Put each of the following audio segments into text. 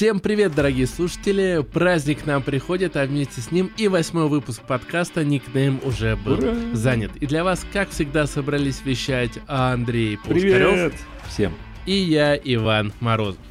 Всем привет, дорогие слушатели! Праздник к нам приходит, а вместе с ним и восьмой выпуск подкаста «Никнейм» уже был Ура! занят. И для вас, как всегда, собрались вещать Андрей Привет! Пушкарев Всем. и я, Иван Морозов.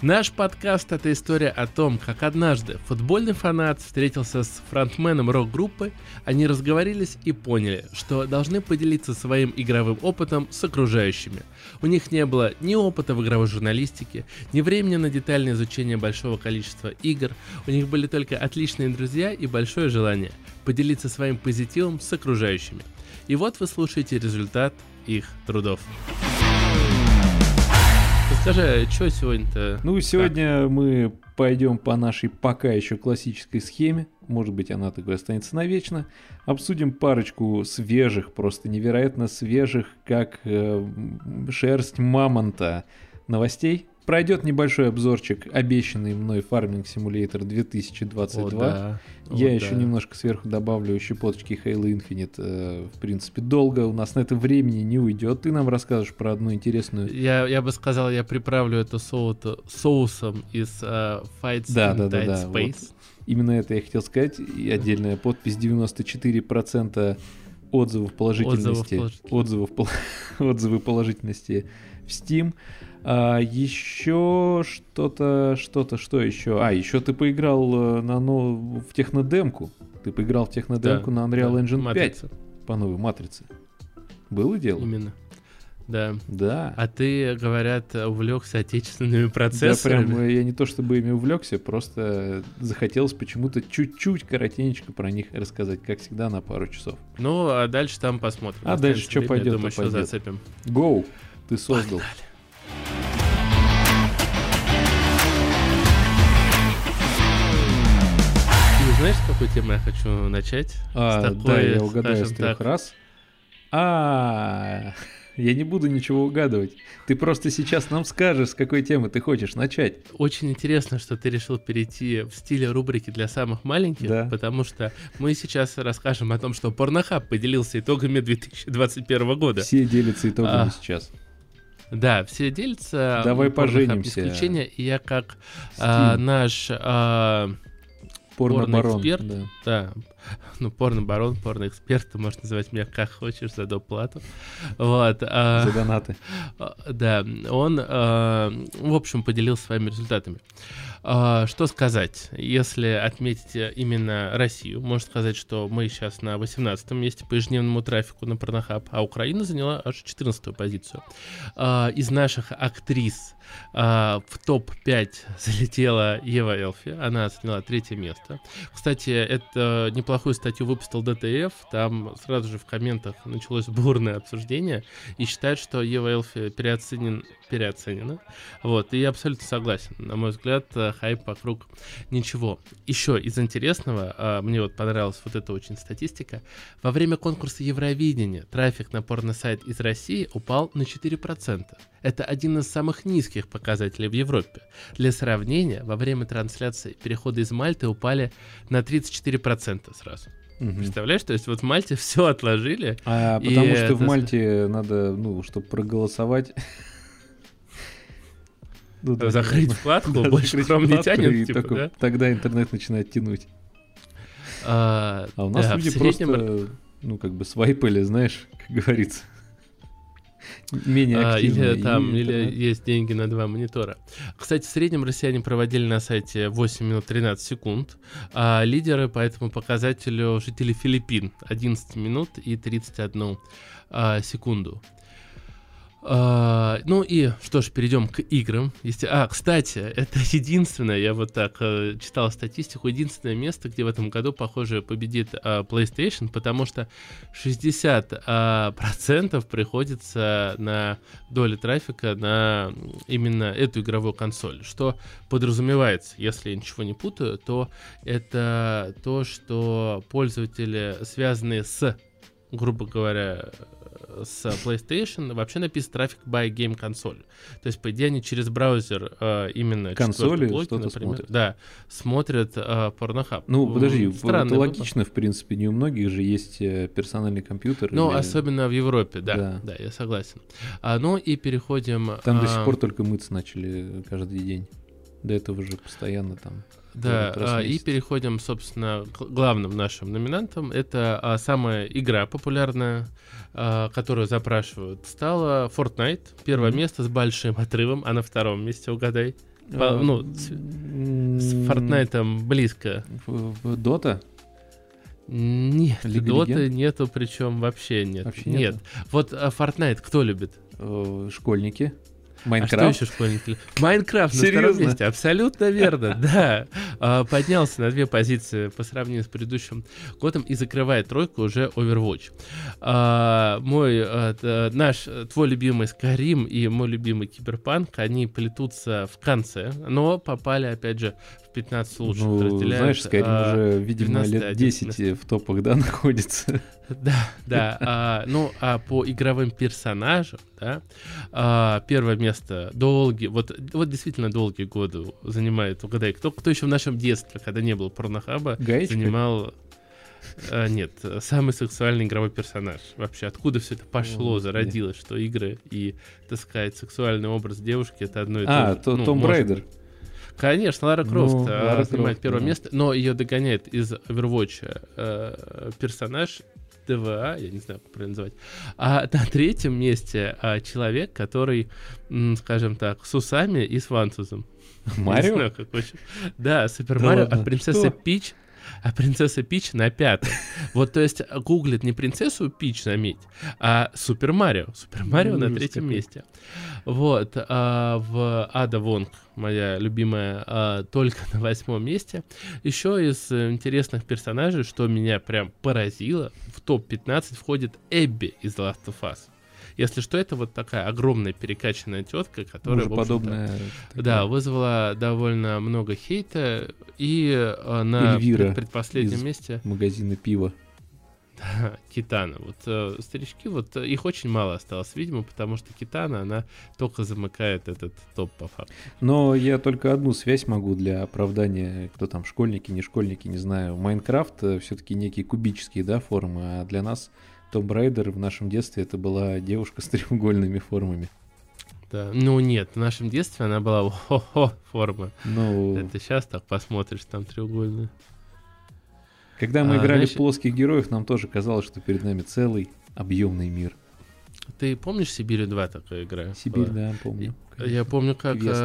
Наш подкаст — это история о том, как однажды футбольный фанат встретился с фронтменом рок-группы, они разговорились и поняли, что должны поделиться своим игровым опытом с окружающими. У них не было ни опыта в игровой журналистике, ни времени на детальное изучение большого количества игр, у них были только отличные друзья и большое желание поделиться своим позитивом с окружающими. И вот вы слушаете результат их трудов. Скажи, что сегодня-то? Ну, сегодня мы пойдем по нашей пока еще классической схеме. Может быть, она такой останется навечно. Обсудим парочку свежих, просто невероятно свежих, как э, шерсть мамонта новостей. Пройдет небольшой обзорчик, обещанный мной Farming Simulator 2022. О, да. Я О, еще да. немножко сверху добавлю щепоточки Halo Infinite. э, в принципе, долго у нас на это времени не уйдет. Ты нам расскажешь про одну интересную... Я, я бы сказал, я приправлю это соуто- соусом из uh, Fights Да, in да, да, да, Space. Именно это я хотел сказать. И отдельная подпись 94% отзывов положительности. положительности. Отзывов, пол- отзывы положительности в Steam. А, еще что-то, что-то, что еще? А, еще ты поиграл э, на, ну, в технодемку. Ты поиграл в технодемку Да, на Unreal да, Engine Матрица, 5 по новой матрице. Было дело? Именно. Да. Да. А ты, говорят, увлекся отечественными Да, процессорами. прям э, я не то чтобы ими увлекся, просто захотелось почему-то чуть-чуть коротенечко про них рассказать, как всегда, на пару часов. Ну, а дальше там посмотрим. А дальше время, пойдет, я думаю, еще пойдет. зацепим. Go! Ты создал. И знаешь, с какой темы я хочу начать? А, С такой, да, я угадаю с трех так, раз. А, я не буду ничего угадывать. Ты просто сейчас нам скажешь, с какой темы ты хочешь начать. Очень интересно, что ты решил перейти в стиле рубрики для самых маленьких, Да. потому что мы сейчас расскажем о том, что Порнохаб поделился итогами 2021 года. Все делятся итогами А. сейчас. Да, все делятся. Давай поженимся. Исключение, и я как а, наш а, Порно-барон. порноэксперт. да. Да, ну, порно-барон, порно-эксперт, ты можешь называть меня как хочешь за доплату. Вот. а, За донаты. а, Да, он, а, в общем, поделился своими результатами. А, Что сказать, если отметить именно Россию, можно сказать, что мы сейчас на 18 месте по ежедневному трафику на Порнохаб, а Украина заняла аж 14 позицию. А, Из наших актрис а, в топ-5 залетела Ева Элфи, она заняла третье место. Кстати, это неплохую статью выпустил ДТФ, там сразу же в комментах началось бурное обсуждение, и считают, что Ева Элфи переоценен, переоценена. Вот, и я абсолютно согласен. На мой взгляд, э, хайп вокруг ничего. Еще из интересного, а, мне вот понравилась вот эта очень статистика. Во время конкурса Евровидения трафик на порно-сайт из России упал на 4%. Это один из самых низких показателей в Европе. Для сравнения, во время трансляции переходы из Мальты упали на 34% сразу. Мгм. Представляешь, то есть вот в Мальте все отложили. А потому что в это- Мальте надо, ну, чтобы проголосовать. Ну да, закрыть да, вкладку, да, больше хром не тянет, и типа, только да? Тогда интернет начинает тянуть. А, А у нас да, люди среднем просто, ну, как бы свайпали, знаешь, как говорится. Менее А, активно. или и там, или интернет- есть деньги на два монитора. Кстати, в среднем россияне проводили на сайте 8 минут 13 секунд, а лидеры по этому показателю жители Филиппин 11 минут и 31 а, секунду. А, ну и что ж, перейдем к играм. Есте- А, кстати, это единственное, я вот так э, читал статистику, единственное место, где в этом году, похоже, победит а, PlayStation, потому что 60% а, процентов приходится на долю трафика на именно эту игровую консоль. Что подразумевается, если я ничего не путаю, то это то, что пользователи, связанные с, грубо говоря, с PlayStation вообще написано трафик by game консоль. То есть, по идее, они через браузер э, именно Консоли блоки, что-то например, смотрят. Да, смотрят э, Pornhub. Ну, подожди, странный это выбор. логично, в принципе, не у многих же есть э, персональный компьютер. Ну, или- особенно в Европе, да, Да. да, я согласен. А, ну и переходим. Там до а, сих пор только мыться начали каждый день. До этого же постоянно там. Да, а, и переходим, собственно, к главным нашим номинантам. Это а, самая игра популярная, а, которую запрашивают, стала Fortnite. Первое Мгм. место с большим отрывом, а на втором месте, угадай. По- А, ну, с- С Fortnite близко. Dota? Нет, Лига доты Легенд? нету, причем вообще нет. Вообще нет. нету? Вот а, Fortnite кто любит? Э, Школьники. А Майнкрафт. что еще школьники? Майнкрафт на втором Серьезно? месте, абсолютно верно, да. А, Поднялся на две позиции по сравнению с предыдущим годом и закрывает тройку уже Overwatch. А, Мой, т- наш, э, твой любимый Skyrim и мой любимый Киберпанк, они плетутся в конце, но попали, опять же, в 15 лучших. Ну, разделяют, знаешь, Skyrim а, уже, видимо, 12, лет 10 в топах, да, находится. Да, да. а, ну, а по игровым персонажам, да, а, первое место долгие, вот, вот действительно долгие годы занимает, угадай, кто, кто еще в нашем детстве, когда не было порнохаба, Гаечка? занимал... а, нет, самый сексуальный игровой персонаж. Вообще, откуда все это пошло, Господи. зародилось, что игры и, так сказать, сексуальный образ девушки это одно и А, то же. Ну, Tomb Raider. Конечно, Лара Ну, Крофт а, Лара занимает Крофт, первое да. место, но ее догоняет из Overwatch э, персонаж D.Va, я не знаю, как правильно называть. А на третьем месте а, человек, который, м, скажем так, с усами и с вантузом. Не Марио? знаю, как очень. Да, Супер Да Марио, ладно? а принцесса Что? Пич а принцесса Пич на пятом. Вот, то есть, гуглит не принцессу Пич, заметь, а Супер Марио. Супер Марио на Ужас третьем месте. Вот, а в Ада Вонг, моя любимая, а, только на восьмом месте. Еще из интересных персонажей, что меня прям поразило, в топ-15 входит Эбби из Last of Us. Если что, это вот такая огромная перекачанная тетка, которая, Уже общем-то, подобное. да, вызвала довольно много хейта. И э, на Эльвира пред- предпоследнем месте Магазины пива. да, Китана. Вот э, старички, вот э, их очень мало осталось, видимо, потому что Китана, она только замыкает этот топ по факту. Но я только одну связь могу для оправдания, кто там, школьники, не школьники, не знаю. Майнкрафт все-таки некие кубические, да, формы, а для нас Том Брайдер в нашем детстве это была девушка с треугольными формами. Да. Ну нет, в нашем детстве она была хо-хо формы. Ну, Это сейчас так посмотришь, там треугольная. когда мы А, играли значит- в плоских героев, нам тоже казалось, что перед нами целый объемный мир. Ты помнишь Сибирь 2 такая игра? Сибирь, была? да, помню. Я помню, как Квест.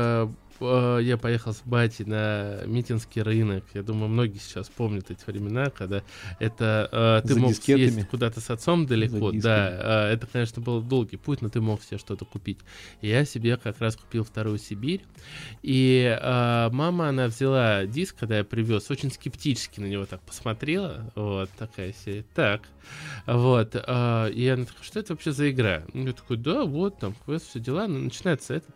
Э, я поехал с батей на Митинский рынок. Я думаю, многие сейчас помнят эти времена, когда это э, ты За мог дискетами? съездить куда-то с отцом далеко. Да, э, это, конечно, был долгий путь, но ты мог себе что-то купить. И я себе как раз купил вторую Сибирь. И э, мама, она взяла диск, когда я привез, очень скептически на него так посмотрела. Вот такая серия. Так. Вот. э, и она такая, что это вообще за игра? Я такой, да, вот, там, квест, все дела. Ну, начинается этот.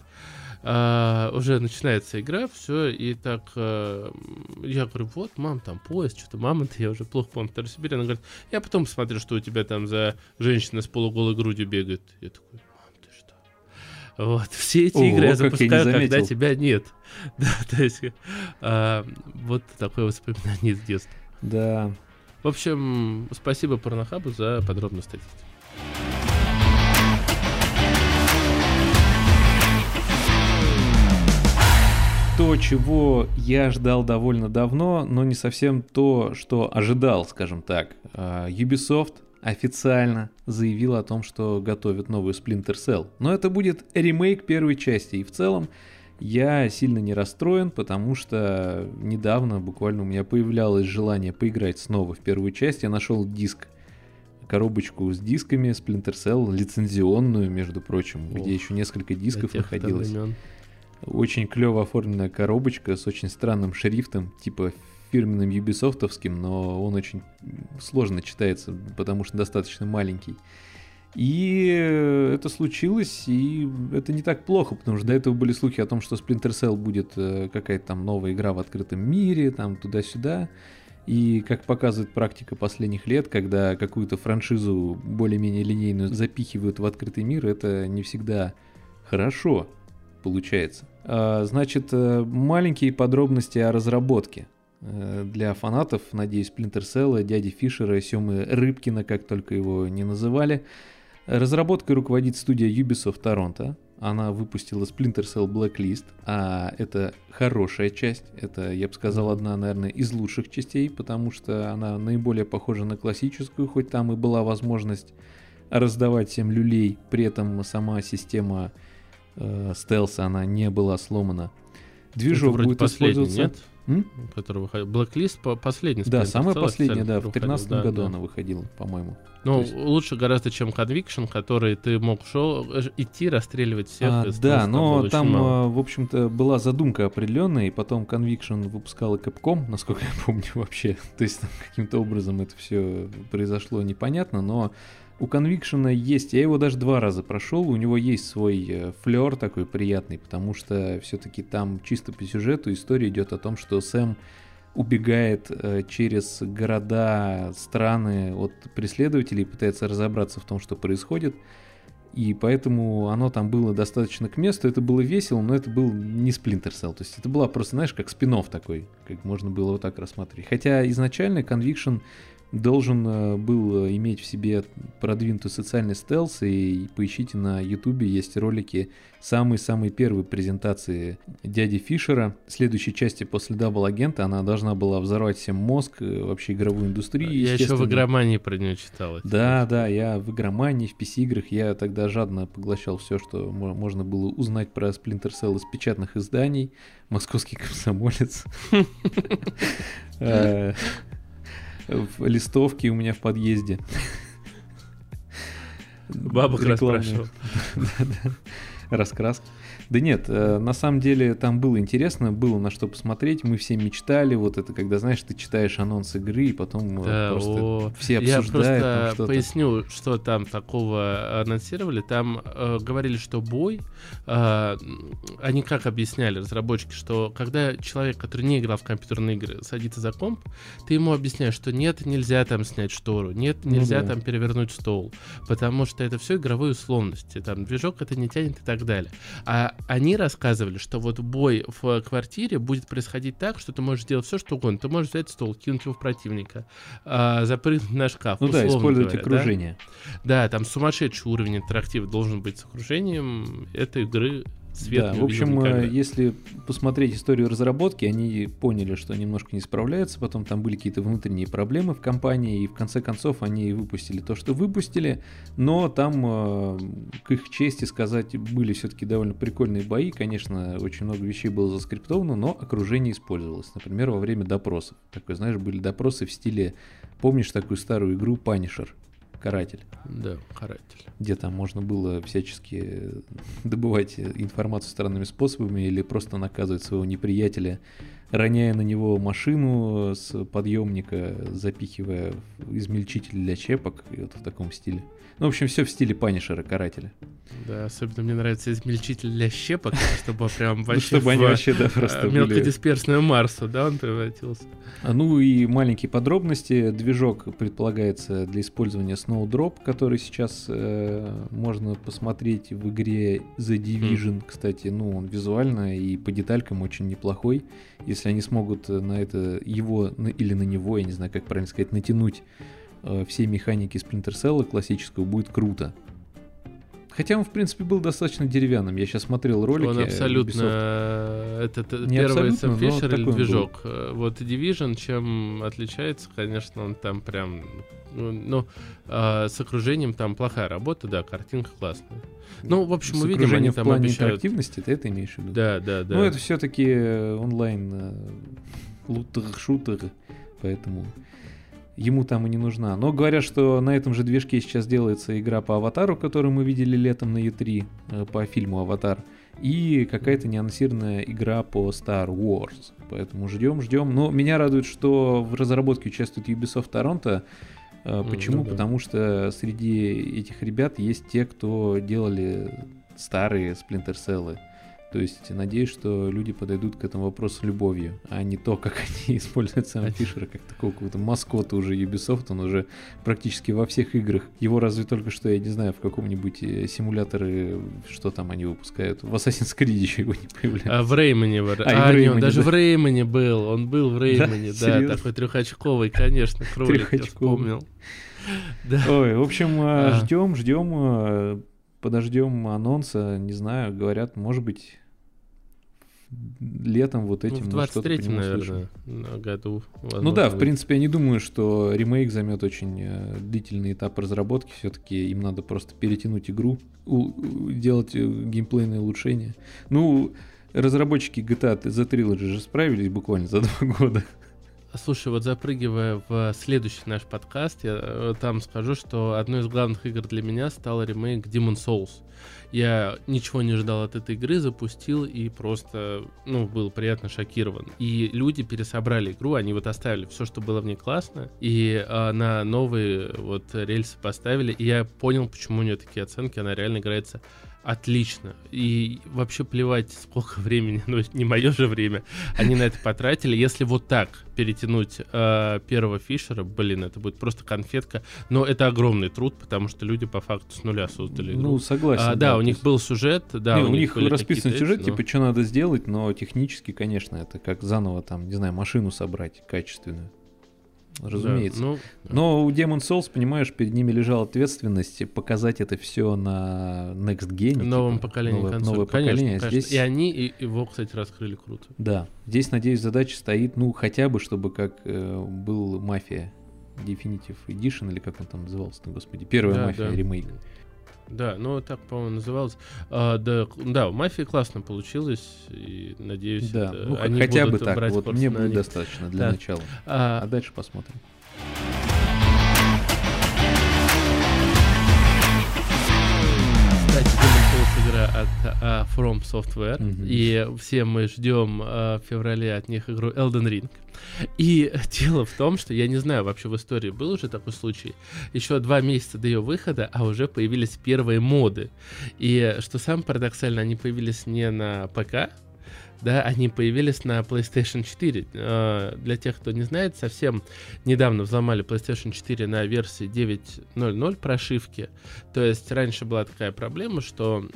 А, уже начинается игра, все, и так э, я говорю, вот, мам, там поезд, что-то мама-то, я уже плохо помню, второй Сибирь, она говорит, я потом посмотрю, что у тебя там за женщина с полуголой грудью бегает. Я такой, мам, ты что? Вот, все эти Ого, игры я как я запускаю, когда тебя нет. Да, то есть, а, вот такое воспоминание из детства. Да, В общем, спасибо Порнохабу за подробную статистику. То, чего я ждал довольно давно, но не совсем то, что ожидал, скажем так. А, Ubisoft официально заявил о том, что готовит новую Splinter Cell. Но это будет ремейк первой части, и в целом я сильно не расстроен, потому что недавно буквально у меня появлялось желание поиграть снова в первую часть. Я нашел диск, коробочку с дисками Splinter Cell, лицензионную, между прочим, где Ох, еще несколько дисков находилось. времен. Очень клево оформленная коробочка с очень странным шрифтом, типа фирменным юбисофтовским, но он очень сложно читается, потому что достаточно маленький. И это случилось, и это не так плохо, потому что до этого были слухи о том, что Splinter Cell будет э, какая-то там новая игра в открытом мире, там туда-сюда. И как показывает практика последних лет, когда какую-то франшизу более-менее линейную запихивают в открытый мир, это не всегда хорошо получается. А, Значит, э, маленькие подробности о разработке. Э, Для фанатов, надеюсь, Cell, дяди Фишера, Семы Рыбкина, как только его не называли. Разработкой руководит студия Ubisoft Торонто. она выпустила Splinter Cell Blacklist, а это хорошая часть, это, я бы сказал, одна, наверное, из лучших частей, потому что она наиболее похожа на классическую, хоть там и была возможность раздавать всем люлей, при этом сама система э, стелса, она не была сломана. Движок будет использоваться... Нет? М? Который выходил. Blacklist по последний. Да, самая последняя, да, в 2013 да, году да. она выходила, по-моему. Ну, есть... лучше гораздо, чем Conviction, который ты мог шел, э, идти, расстреливать всех. А, да, но там, мало. в общем-то, была задумка определенная, и потом Conviction выпускала Capcom, насколько я помню вообще. То есть каким-то образом это все произошло непонятно, но у Conviction есть, я его даже два раза прошел, у него есть свой э, флер такой приятный, потому что все-таки там чисто по сюжету история идет о том, что Сэм убегает э, через города, страны от преследователей, пытается разобраться в том, что происходит. И поэтому оно там было достаточно к месту, это было весело, но это был не Splinter Cell. То есть это была просто, знаешь, как спин такой, как можно было вот так рассматривать. Хотя изначально Conviction должен э, был э, иметь в себе продвинутый социальный стелс, и поищите на ютубе, есть ролики самой-самой первой презентации дяди Фишера. Следующей части после Дабл Агента она должна была взорвать всем мозг, э, вообще игровую индустрию. Я еще в игромании про нее читал. Да, да, я в игромании, в PC-играх, я тогда жадно поглощал все, что можно было узнать про Splinter Cell из печатных изданий. Московский комсомолец. в листовке у меня в подъезде. Бабок расспрашивал. Раскраска. Да нет, э, на самом деле там было интересно, было на что посмотреть, мы все мечтали, вот это когда, знаешь, ты читаешь анонс игры, и потом э, да, просто о, все обсуждают. Я просто там поясню, что там такого анонсировали. Там э, говорили, что бой, э, они как объясняли, разработчики, что когда человек, который не играл в компьютерные игры, садится за комп, ты ему объясняешь, что нет, нельзя там снять штору, нет, ну нельзя ну, да. там перевернуть стол, потому что это все игровые условности, там движок это не тянет и так далее. А они рассказывали, что вот бой в квартире будет происходить так, что ты можешь делать все, что угодно. Ты можешь взять стол, кинуть его в противника, э, запрыгнуть на шкаф. Ну да, использовать говоря, окружение. Да? да, там сумасшедший уровень интерактива должен быть с окружением этой игры свет да, в общем, э, если посмотреть историю разработки, они поняли, что немножко не справляются, потом там были какие-то внутренние проблемы в компании, и в конце концов они выпустили то, что выпустили, но там, э, к их чести сказать, были все-таки довольно прикольные бои, конечно, очень много вещей было заскриптовано, но окружение использовалось, например, во время допросов. Такой, знаешь, были допросы в стиле, помнишь такую старую игру Punisher? Каратель. Да, каратель. Где там можно было всячески добывать информацию странными способами или просто наказывать своего неприятеля, роняя на него машину с подъемника, запихивая измельчитель для чепок, и вот в таком стиле. Ну, в общем, все в стиле Панишера, карателя. Да, особенно мне нравится измельчитель для щепок, чтобы прям вообще чтобы они вообще, да, просто мелкодисперсную Марсу, да, он превратился. А, ну и маленькие подробности. Движок предполагается для использования Snowdrop, который сейчас э, можно посмотреть в игре The Division. Кстати, ну, он визуально и по деталькам очень неплохой. Если они смогут на это его или на него, я не знаю, как правильно сказать, натянуть Э, всей механики Splinter Cell классического будет круто. Хотя он, в принципе, был достаточно деревянным. Я сейчас смотрел ролики. Он абсолютно... Ubisoft. Это, это не первый Сэм Фишер или движок. Был. Э, вот Division, чем отличается, конечно, он там прям... Ну, ну э, с окружением там плохая работа, да, картинка классная. Ну, в общем, с мы видим, они там в плане обещают... интерактивности, ты это имеешь в виду? Да, да, да. Ну, это все-таки онлайн лутер-шутер, поэтому ему там и не нужна. Но говорят, что на этом же движке сейчас делается игра по Аватару, которую мы видели летом на E3, э, по фильму Аватар, и какая-то неанонсированная игра по Star Wars. Поэтому ждем, ждем. Но меня радует, что в разработке участвует Ubisoft Торонто. Э, почему? Ну да. Потому что среди этих ребят есть те, кто делали старые Splinter Cell. То есть надеюсь, что люди подойдут к этому вопросу любовью, а не то, как они используют Сэма Фишера как такого какого-то маскота уже Ubisoft, он уже практически во всех играх. Его разве только что, я не знаю, в каком-нибудь э, симуляторе, что там они выпускают, в Assassin's Creed еще его не появляется. А в Реймоне, в... а, а в Реймоне, нет, даже да. в Реймоне был, он был в Реймоне, да, да такой трехочковый, конечно, кролик, я вспомнил. Да. Ой, в общем, э, ждем, ждем. Подождем анонса, не знаю, говорят, может быть, летом вот этим ну, в 23-м, наверное, году. Возможно, ну да, в принципе, я не думаю, что ремейк займет очень э, длительный этап разработки. Все-таки им надо просто перетянуть игру, делать э, геймплейные улучшения. Ну, разработчики GTA The Trilogy же справились буквально за два года. Слушай, вот запрыгивая в следующий наш подкаст, я э, там скажу, что одной из главных игр для меня стал ремейк Demon Souls. Я ничего не ждал от этой игры, запустил и просто, ну, был приятно шокирован. И люди пересобрали игру, они вот оставили все, что было в ней классно, и а, на новые вот рельсы поставили, и я понял, почему у нее такие оценки, она реально играется отлично. И вообще плевать, сколько времени, ну, не мое же время, они на это потратили. Если вот так перетянуть э, первого Фишера, блин, это будет просто конфетка. Но это огромный труд, потому что люди по факту с нуля создали игру. Ну, согласен. А, да, да, у них был сюжет, да. Не, у, у них, них расписан сюжет, но... типа, что надо сделать, но технически, конечно, это как заново там, не знаю, машину собрать качественную разумеется. Да, ну, Но у Demon Souls, понимаешь, перед ними лежала ответственность показать это все на Next Gen. Новом типа, поколении новое, новое конечно, поколение. Конечно. Здесь... И они и его, кстати, раскрыли круто. Да. Здесь, надеюсь, задача стоит, ну, хотя бы, чтобы как э, был Мафия Definitive Edition, или как он там назывался, господи, первая да, Мафия да. ремейк. Да, ну так, по-моему, называлось. А, да, да, у мафии классно получилось, и надеюсь, да, это, ну, они хотя бы так. Вот мне будет достаточно для да. начала. А, а дальше посмотрим. Игра от uh, From Software, mm-hmm. и все мы ждем uh, в феврале от них игру Elden Ring. И дело в том, что я не знаю, вообще в истории был уже такой случай. Еще два месяца до ее выхода, а уже появились первые моды. И что самое парадоксально, они появились не на ПК, да, они появились на PlayStation 4. А, для тех, кто не знает, совсем недавно взломали PlayStation 4 на версии 9.0.0 прошивки. То есть раньше была такая проблема, что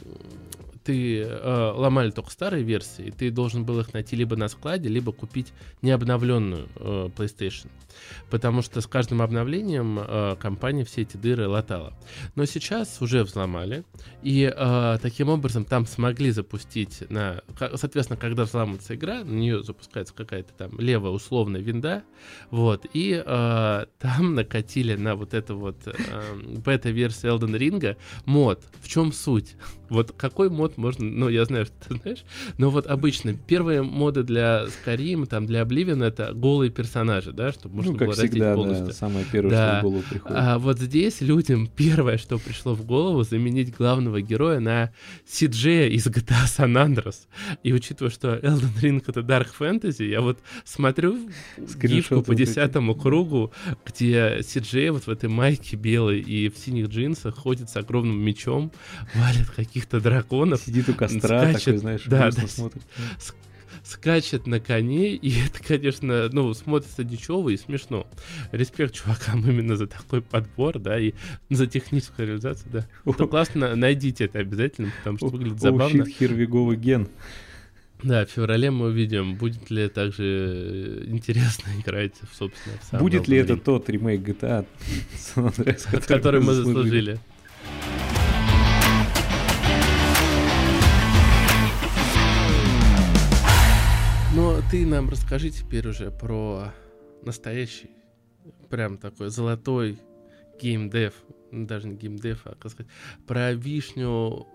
ты э, ломали только старые версии, и ты должен был их найти либо на складе, либо купить необновленную э, PlayStation. Потому что с каждым обновлением э, компания все эти дыры латала. Но сейчас уже взломали, и э, таким образом там смогли запустить на... Соответственно, когда взламывается игра, на нее запускается какая-то там левая условная винда, вот, и э, там накатили на вот это вот э, бета-версию Elden Ring мод. В чем суть? Вот какой мод можно, ну, я знаю, что ты знаешь, но вот обычно первые моды для Skyrim, там, для Oblivion это голые персонажи, да, чтобы можно ну, как было всегда, полностью. Да, самое первое, да. что в голову приходит. А вот здесь людям первое, что пришло в голову, заменить главного героя на CJ из GTA San Andreas. И учитывая, что Elden Ring это Dark Fantasy, я вот смотрю гифку по десятому кругу, где CJ вот в этой майке белой и в синих джинсах ходит с огромным мечом, валит каких каких-то драконов. Сидит у костра, скачет, такой, знаешь, да, да, смотрит. скачет на коне, и это, конечно, ну, смотрится дичево и смешно. Респект чувакам именно за такой подбор, да, и за техническую реализацию, да. Это классно, найдите это обязательно, потому что выглядит забавно. Хервиговый ген. Да, в феврале мы увидим, будет ли также э, интересно играть, собственно, в Будет ли это тот ремейк GTA, который мы заслужили. Но ты нам расскажи теперь уже про настоящий, прям такой золотой геймдев, даже не геймдев, а как сказать, про вишню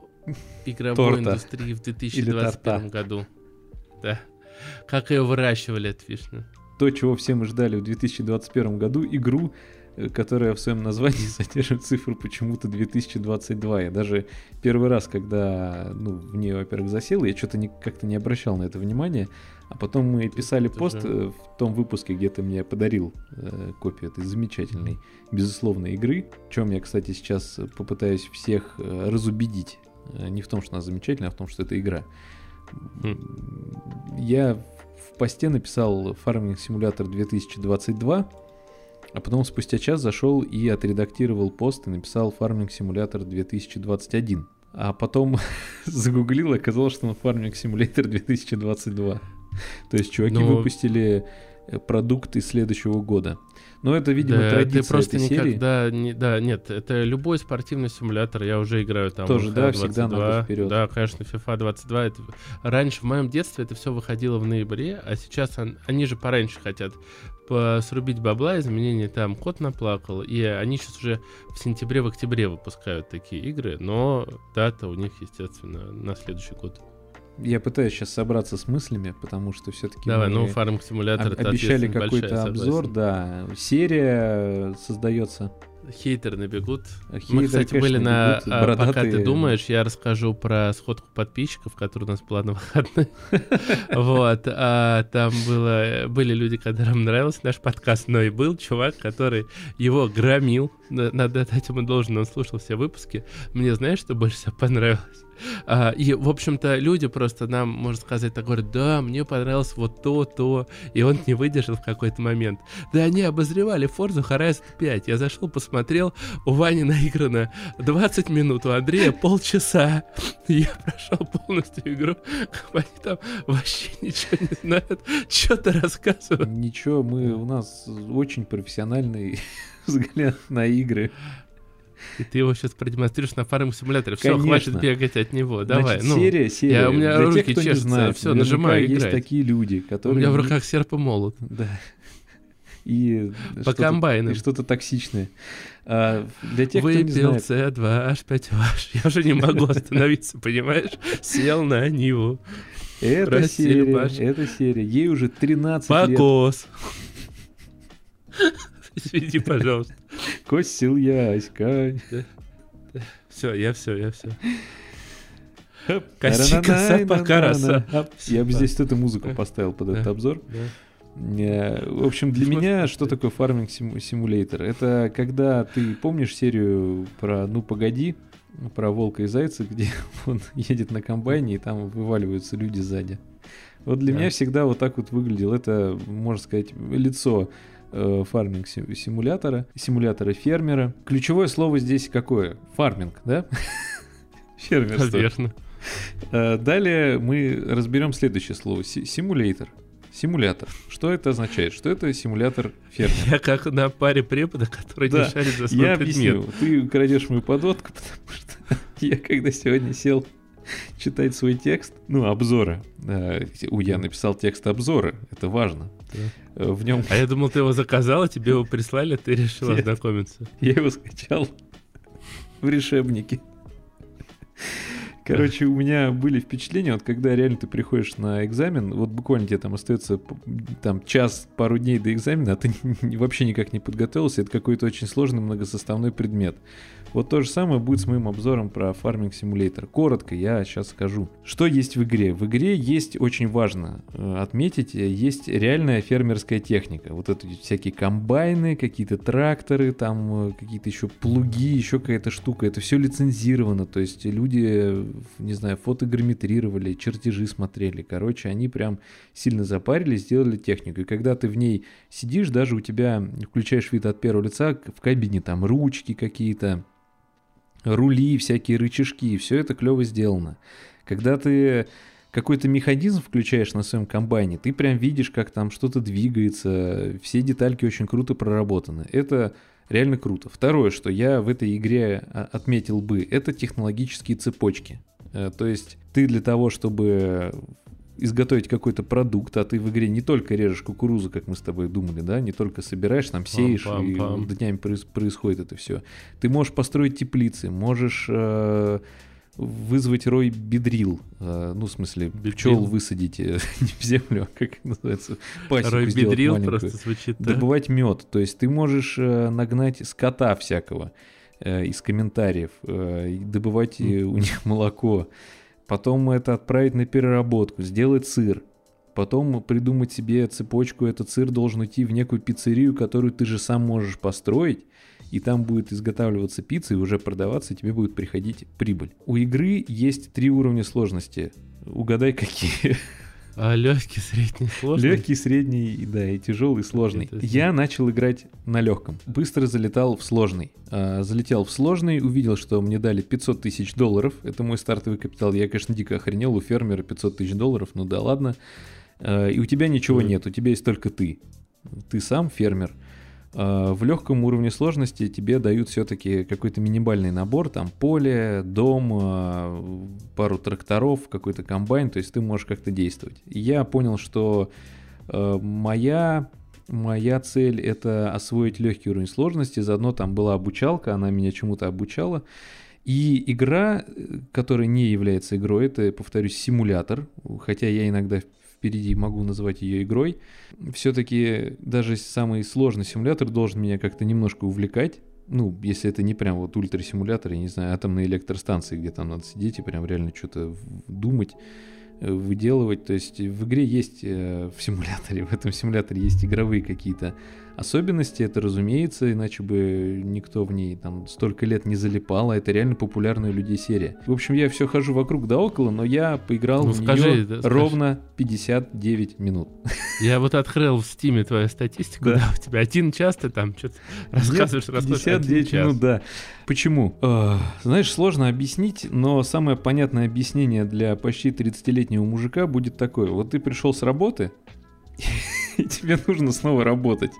игровой Торта. индустрии в 2021 году. Да. Как ее выращивали, эту вишню? То, чего все мы ждали в 2021 году, игру, которая в своем названии содержит цифру почему-то 2022. Я даже первый раз, когда ну, в нее, во-первых, засел, я что-то как-то не обращал на это внимания, а потом мы писали Это пост же... Э, в том выпуске, где ты мне подарил э, копию этой замечательной, безусловной игры, в чем я, кстати, сейчас попытаюсь всех э, разубедить. Э, не в том, что она замечательная, а в том, что это игра. Mm. Я в посте написал Farming Simulator 2022, а потом спустя час зашел и отредактировал пост и написал Farming Simulator 2021. А потом загуглил, и оказалось, что на Farming Simulator 2022. То есть чуваки Но... выпустили э, продукт из следующего года. Но это, видимо, Да, традиция ты просто этой серии. никогда не, да, нет, это любой спортивный симулятор, я уже играю там. Тоже, да, FIFA всегда на 22. год вперед. Да, конечно, FIFA 22. Это... Раньше, в моем детстве, это все выходило в ноябре, а сейчас он- они же пораньше хотят срубить бабла, изменения там кот наплакал, и они сейчас уже в сентябре, в октябре выпускают такие игры, но дата у них, естественно, на следующий год. Я пытаюсь сейчас собраться с мыслями, потому что все-таки Давай, ну, фарминг симулятор об- обещали какой-то обзор, да. Серия создается. Хейтеры набегут. Мы, Хейтеры, кстати, конечно, были на... бегут, а, Пока бородатые. ты думаешь, я расскажу про сходку подписчиков, которая у нас была на выходные. Вот. а Там было, были люди, которым нравился наш подкаст, но и был чувак, который его громил. На- Надо отдать ему должное, он слушал все выпуски. Мне знаешь, что больше всего понравилось? А, И, в общем-то, люди просто нам, можно сказать, так говорят, да, мне понравилось вот то, то, и он не выдержал в какой-то момент. Да они обозревали Forza Horizon 5. Я зашел, посмотрел, у Вани наиграно 20 минут, у Андрея полчаса. Я прошел полностью игру. Они там вообще ничего не знают. Что ты рассказываешь? Ничего, мы у нас очень профессиональный взгляд на игры. И ты его сейчас продемонстрируешь на фарминг симуляторе. Все, Конечно. хватит бегать от него. Давай, Значит, ну. серия, серия. у меня Для руки тех, кто не чешутся, знает, всё, наверняка нажимаю есть играть. такие люди, У которые... меня в не- руках серп и молот. Да. И По что-то- комбайнам. и что-то токсичное. А, для тех, кто не Выпил знает, С2, H5H. Я уже не могу остановиться, понимаешь? Сел на Ниву. это серия, это серия. Ей уже 13 лет. Покос. Извини, пожалуйста. Косил яська. Все, я все, я все. Коси коса, пока роса. Я бы здесь эту музыку поставил под этот обзор. Э, В общем, для меня что такое фарминг симу- симулятор? Это когда ты помнишь серию про «Ну погоди», про волка и зайца, где он едет на комбайне, и там вываливаются люди сзади. Вот для Да. меня всегда вот так вот выглядел. Это, можно сказать, лицо э, фарминг си- симулятора, симулятора фермера. Ключевое слово здесь какое? Фарминг, да? Фермерство. Верно. Э, Далее мы разберем следующее слово. Си- Симулятор. Симулятор. Что это означает? Что это симулятор фермера? Я как на паре препода, который Да, не шарит за свой Я предмет. объясню. Ты крадешь мою подводку, потому что я когда сегодня сел читать свой текст, ну, обзоры. У, я написал текст обзора, это важно. Да. В нем А я думал, ты его заказал, а тебе его прислали, ты решил ознакомиться. я его скачал в решебнике. Короче, у меня были впечатления, вот когда реально ты приходишь на экзамен, вот буквально тебе там остается там час, пару дней до экзамена, а ты вообще никак не подготовился, это какой-то очень сложный многосоставной предмет. Вот то же самое будет с моим обзором про фарминг симулятор. Коротко я сейчас скажу. Что есть в игре? В игре есть, очень важно э, отметить, э, есть реальная фермерская техника. Вот это всякие комбайны, какие-то тракторы, там э, какие-то еще плуги, еще какая-то штука. Это все лицензировано. То есть люди, не знаю, фотограмметрировали, чертежи смотрели. Короче, они прям сильно запарились, сделали технику. И когда ты в ней сидишь, даже у тебя включаешь вид от первого лица, в кабине там ручки какие-то, рули, всякие рычажки, все это клево сделано. Когда ты какой-то механизм включаешь на своем комбайне, ты прям видишь, как там что-то двигается, все детальки очень круто проработаны. Это реально круто. Второе, что я в этой игре а, отметил бы, это технологические цепочки. Э, То есть ты для того, чтобы изготовить какой-то продукт, а ты в игре не только режешь кукурузу, как мы с тобой думали, да, не только собираешь, там сеешь, и Пам-пам-пам. днями проис- происходит это все. Ты можешь построить теплицы, можешь э, вызвать рой бедрил, э, ну, в смысле, Бедрил? пчел высадить э, не в землю, а как называется, пасеку сделать бедрил маленькую. просто звучит. да. Добывать мед, то есть ты можешь э, нагнать скота всякого из комментариев, добывать э, у них молоко, потом это отправить на переработку, сделать сыр, потом придумать себе цепочку, этот сыр должен идти в некую пиццерию, которую ты же сам можешь построить, и там будет изготавливаться пицца и уже продаваться, и тебе будет приходить прибыль. У игры есть три уровня сложности. Угадай, какие. А легкий, средний, сложный. Легкий, средний, да, и тяжелый, сложный. Это Я начал играть на легком. Быстро залетал в сложный. А, залетел в сложный, увидел, что мне дали 500 тысяч долларов. Это мой стартовый капитал. Я, конечно, дико охренел у фермера 500 тысяч долларов, ну да ладно. э, и у тебя ничего нет, у тебя есть только ты. Ты сам фермер. Э, в легком уровне сложности тебе дают все-таки какой-то минимальный набор, там поле, дом, э, пару тракторов, какой-то комбайн, то есть ты можешь как-то действовать. Я понял, что э, моя моя цель это освоить легкий уровень сложности, заодно там была обучалка, она меня чему-то обучала. И игра, которая не является игрой, это, повторюсь, симулятор, хотя я иногда впереди могу назвать ее игрой. Все-таки даже самый сложный симулятор должен меня как-то немножко увлекать. Ну, если это не прям вот ультрасимулятор, я не знаю, атомные электростанции, где там надо сидеть и прям реально что-то думать. Э, выделывать. То есть в игре есть, э, в симуляторе, в этом симуляторе есть игровые какие-то особенности, это разумеется, иначе бы никто в ней там столько лет не залипал, а это реально популярная у людей серия. В общем, я все хожу вокруг да около, но я поиграл ну, в скажи, нее да, ровно скажи. 59 минут. Я вот открыл в стиме твою статистику, да, у тебя один час ты там что-то рассказываешь, рассказываешь. 59 минут, да. Почему? Э, знаешь, сложно объяснить, но самое понятное объяснение для почти 30-летнего мужика будет такое. Вот ты пришел с работы, и тебе нужно снова работать.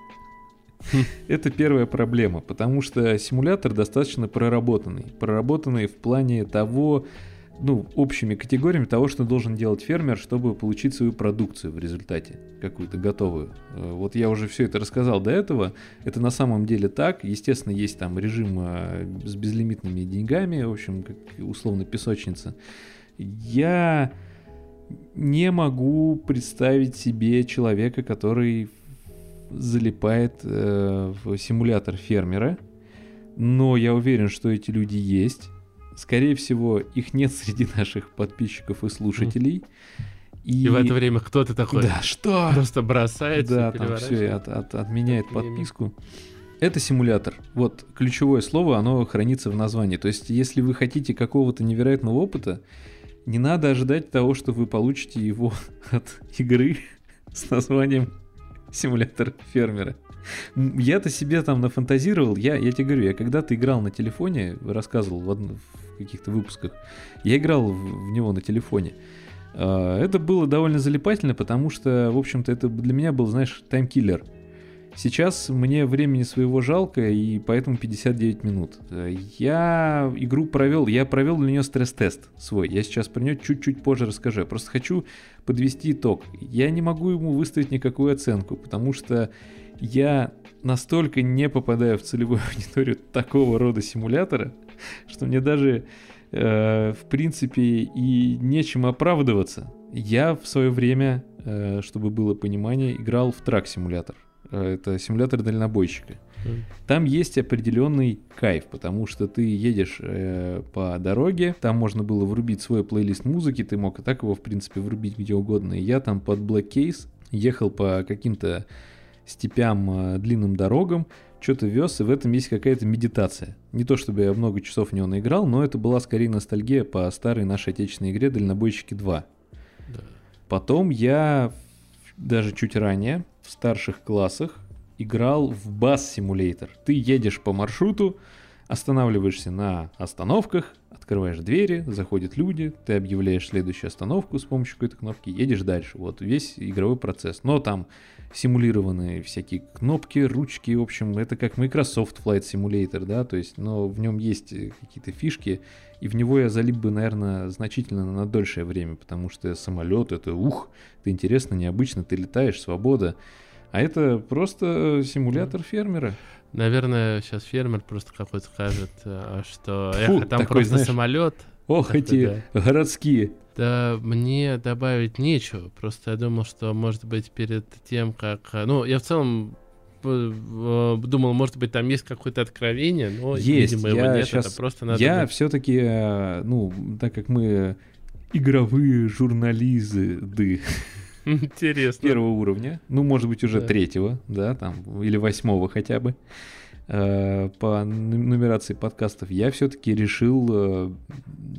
Это первая проблема, потому что симулятор достаточно проработанный. Проработанный в плане того, ну, общими категориями того, что должен делать фермер, чтобы получить свою продукцию в результате, какую-то готовую. Э, вот я уже все это рассказал до этого. Это на самом деле так. Естественно, есть там режим э, с безлимитными деньгами, в общем, как условно песочница. Я не могу представить себе человека, который залипает э, в симулятор фермера, но я уверен, что эти люди есть. Скорее всего, их нет среди наших подписчиков и слушателей. И, и в это время кто-то такой да, что? просто бросается да, там все, от, от, отменяет подписку. Это симулятор. Вот ключевое слово, оно хранится в названии. То есть, если вы хотите какого-то невероятного опыта, не надо ожидать того, что вы получите его от игры с названием симулятор фермера. Я-то себе там нафантазировал, я, я тебе говорю, я когда-то играл на телефоне, рассказывал в, одном, в каких-то выпусках, я играл в, в него на телефоне. А, это было довольно залипательно, потому что, в общем-то, это для меня был, знаешь, таймкиллер. Сейчас мне времени своего жалко, и поэтому 59 минут. Я игру провел, я провел для нее стресс-тест свой. Я сейчас про нее чуть-чуть позже расскажу. Я просто хочу подвести итог. Я не могу ему выставить никакую оценку, потому что я настолько не попадаю в целевую аудиторию такого рода симулятора, что мне даже, э, в принципе, и нечем оправдываться. Я в свое время, э, чтобы было понимание, играл в трак-симулятор. Э, это симулятор дальнобойщика. Там есть определенный кайф, потому что ты едешь э, по дороге, там можно было врубить свой плейлист музыки, ты мог и так его, в принципе, врубить где угодно. И я там под Black Case ехал по каким-то степям, э, длинным дорогам, что-то вез, и в этом есть какая-то медитация. Не то чтобы я много часов в него наиграл, но это была скорее ностальгия по старой нашей отечественной игре «Дальнобойщики 2». Да. Потом я даже чуть ранее в старших классах играл в бас-симулятор. Ты едешь по маршруту, останавливаешься на остановках, открываешь двери, заходят люди, ты объявляешь следующую остановку с помощью какой-то кнопки, едешь дальше. Вот весь игровой процесс. Но там симулированные всякие кнопки, ручки, в общем, это как Microsoft Flight Simulator, да, то есть, но в нем есть какие-то фишки, и в него я залип бы, наверное, значительно на дольшее время, потому что самолет это ух, это интересно, необычно, ты летаешь, свобода. А это просто симулятор фермера. Наверное, сейчас фермер просто какой-то скажет, э, что Фу, эх, там такой, просто знаешь, самолет. Ох, эти да. городские. Да, мне добавить нечего. Просто я думал, что, может быть, перед тем, как... Э, ну, я в целом э, думал, может быть, там есть какое-то откровение, но, есть. видимо, его я нет. Сейчас... Это просто надо... Я все-таки, ну, так как мы игровые журналисты, Интересно. Первого уровня, ну, может быть, уже да. третьего, да, там, или восьмого хотя бы, э, по нумерации подкастов, я все-таки решил, э,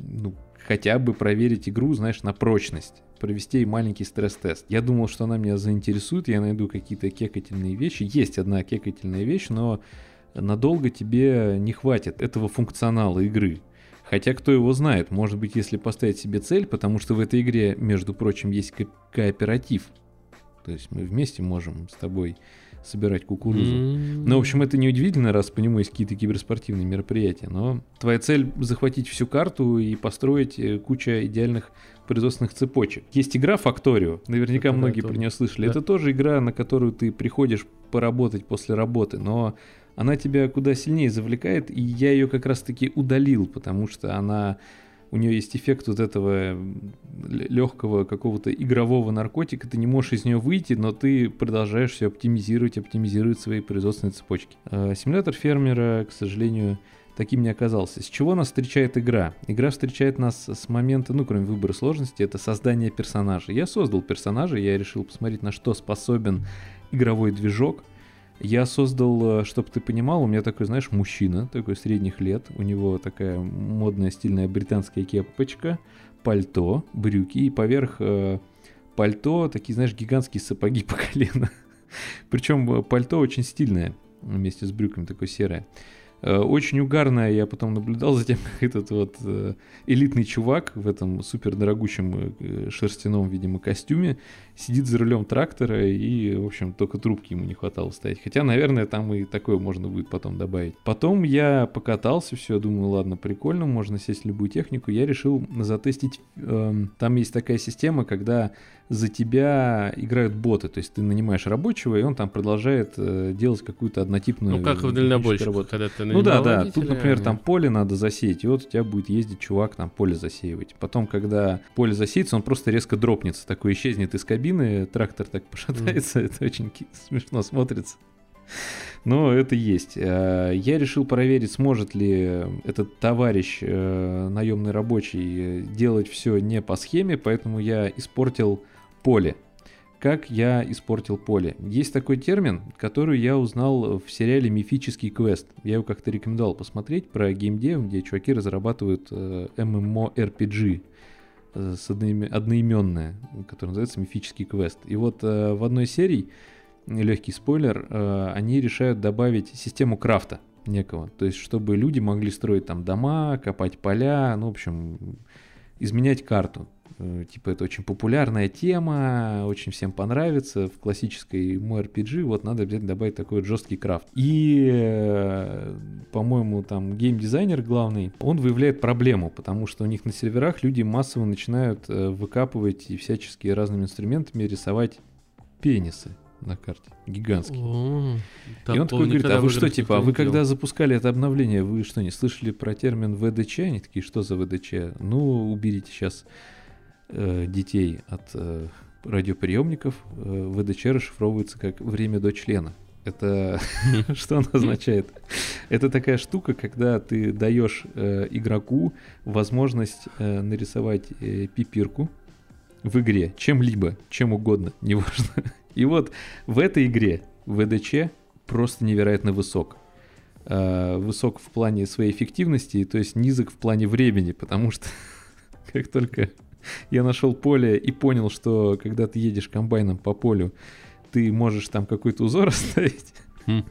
ну, хотя бы проверить игру, знаешь, на прочность провести маленький стресс-тест. Я думал, что она меня заинтересует, я найду какие-то кекательные вещи. Есть одна кекательная вещь, но надолго тебе не хватит этого функционала игры. Хотя кто его знает, может быть, если поставить себе цель, потому что в этой игре, между прочим, есть ко- кооператив. То есть мы вместе можем с тобой собирать кукурузу. Mm-hmm. Ну, в общем, это не удивительно, раз по нему есть какие-то киберспортивные мероприятия. Но твоя цель захватить всю карту и построить э, кучу идеальных производственных цепочек. Есть игра Factorio, наверняка это многие про нее слышали. Да. Это тоже игра, на которую ты приходишь поработать после работы, но она тебя куда сильнее завлекает, и я ее как раз-таки удалил, потому что она у нее есть эффект вот этого легкого какого-то игрового наркотика, ты не можешь из нее выйти, но ты продолжаешь все оптимизировать, оптимизировать свои производственные цепочки. А, симулятор фермера, к сожалению, таким не оказался. С чего нас встречает игра? Игра встречает нас с момента, ну, кроме выбора сложности, это создание персонажа. Я создал персонажа, я решил посмотреть, на что способен игровой движок — я создал, э, чтобы ты понимал, у меня такой, знаешь, мужчина, такой средних лет. У него такая модная стильная британская кепочка, пальто, брюки и поверх э, пальто такие, знаешь, гигантские сапоги по колено. Причем э, пальто очень стильное, вместе с брюками такое серое. Э, очень угарная, я потом наблюдал за тем, как этот вот элитный чувак в этом супер дорогущем шерстяном, видимо, костюме сидит за рулем трактора и, в общем, только трубки ему не хватало ставить. Хотя, наверное, там и такое можно будет потом добавить. Потом я покатался, все, думаю, ладно, прикольно, можно сесть в любую технику. Я решил затестить, эм, там есть такая система, когда за тебя играют боты, то есть ты нанимаешь рабочего, и он там продолжает э, делать какую-то однотипную Ну, как в дальнобойщиках, когда ты Ну да, да, тут, например, там поле надо засеять, и вот у тебя будет ездить чувак, там поле засеивать. Потом, когда поле засеется, он просто резко дропнется, такой исчезнет из кабины, трактор так пошатается, mm. это очень смешно смотрится. Но это есть. Э, я решил проверить, сможет ли этот товарищ, э, наемный рабочий, делать все не по схеме, поэтому я испортил поле. Как я испортил поле? Есть такой термин, который я узнал в сериале «Мифический квест». Я его как-то рекомендовал посмотреть про геймдев, где чуваки разрабатывают э, MMORPG э, с одноимен... одноименное, которое называется «Мифический квест». И вот э, в одной серии, легкий спойлер, э, они решают добавить систему крафта некого. То есть, чтобы люди могли строить там дома, копать поля, ну, в общем, изменять карту. Э, типа это очень популярная тема, очень всем понравится в классической MMORPG, вот надо обязательно добавить такой вот жесткий крафт. И, э, по-моему, там геймдизайнер главный, он выявляет проблему, потому что у них на серверах люди массово начинают э, выкапывать и всяческие разными инструментами рисовать пенисы на карте. Гигантский. О, и он такой говорит, а вы что, типа, а вы когда запускали это обновление, вы что, не слышали про термин ВДЧ? Они такие, что за ВДЧ? Ну, уберите сейчас э, детей от э, радиоприемников, э, ВДЧ расшифровывается как время до члена. Это что оно означает? Это такая штука, когда ты даешь э, игроку возможность э, нарисовать э, пипирку в игре, чем-либо, чем угодно, неважно. И вот в этой игре ВДЧ просто невероятно высок. Э, высок в плане своей эффективности, то есть низок в плане времени, потому что как только я нашел поле и понял, что когда ты едешь комбайном по полю, ты можешь там какой-то узор оставить. Хм.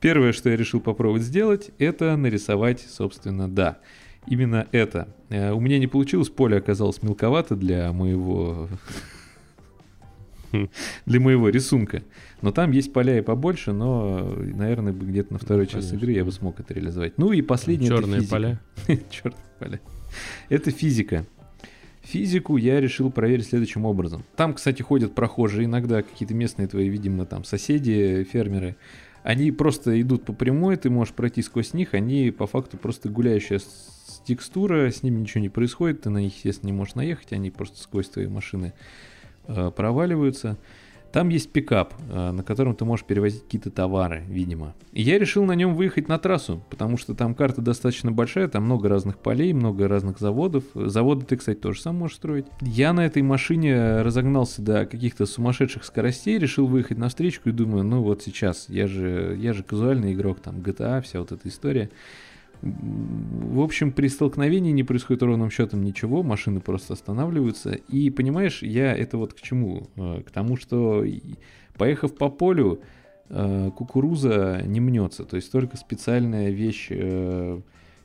Первое, что я решил попробовать сделать, это нарисовать, собственно, да. Именно это. Э, у меня не получилось, поле оказалось мелковато для моего для моего рисунка. Но там есть поля и побольше, но, наверное, где-то на второй ну, час игры я бы смог это реализовать. Ну и последнее Черные поля. Черные поля. Это физика. Физику я решил проверить следующим образом. Там, кстати, ходят прохожие, иногда какие-то местные твои, видимо, там соседи, фермеры. Они просто идут по прямой, ты можешь пройти сквозь них, они по факту просто гуляющая текстура, с ними ничего не происходит, ты на них, естественно, не можешь наехать, они просто сквозь твои машины э, проваливаются. Там есть пикап, э, на котором ты можешь перевозить какие-то товары, видимо. И я решил на нем выехать на трассу, потому что там карта достаточно большая, там много разных полей, много разных заводов. Заводы ты, кстати, тоже сам можешь строить. Я на этой машине разогнался до каких-то сумасшедших скоростей, решил выехать на встречку и думаю, ну вот сейчас, я же, я же казуальный игрок, там GTA, вся вот эта история. В общем, при столкновении не происходит ровным счетом ничего, машины просто останавливаются. И понимаешь, я это вот к чему? Э, к тому, что поехав по полю, э, кукуруза не мнется. То есть только специальная вещь э,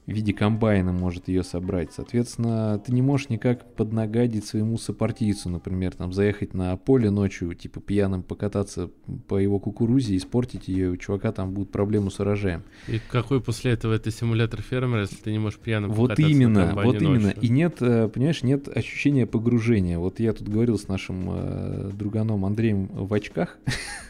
в виде комбайна может ее собрать. Соответственно, ты не можешь никак поднагадить своему сопартийцу, например, там заехать на поле ночью, типа пьяным покататься по его кукурузе, испортить ее, у чувака там будут проблемы с урожаем. И какой после этого это симулятор фермера, если ты не можешь пьяным вот покататься именно, на вот именно. ночью? И нет, э, понимаешь, нет ощущения погружения. Вот я тут говорил с нашим э, друганом Андреем в очках.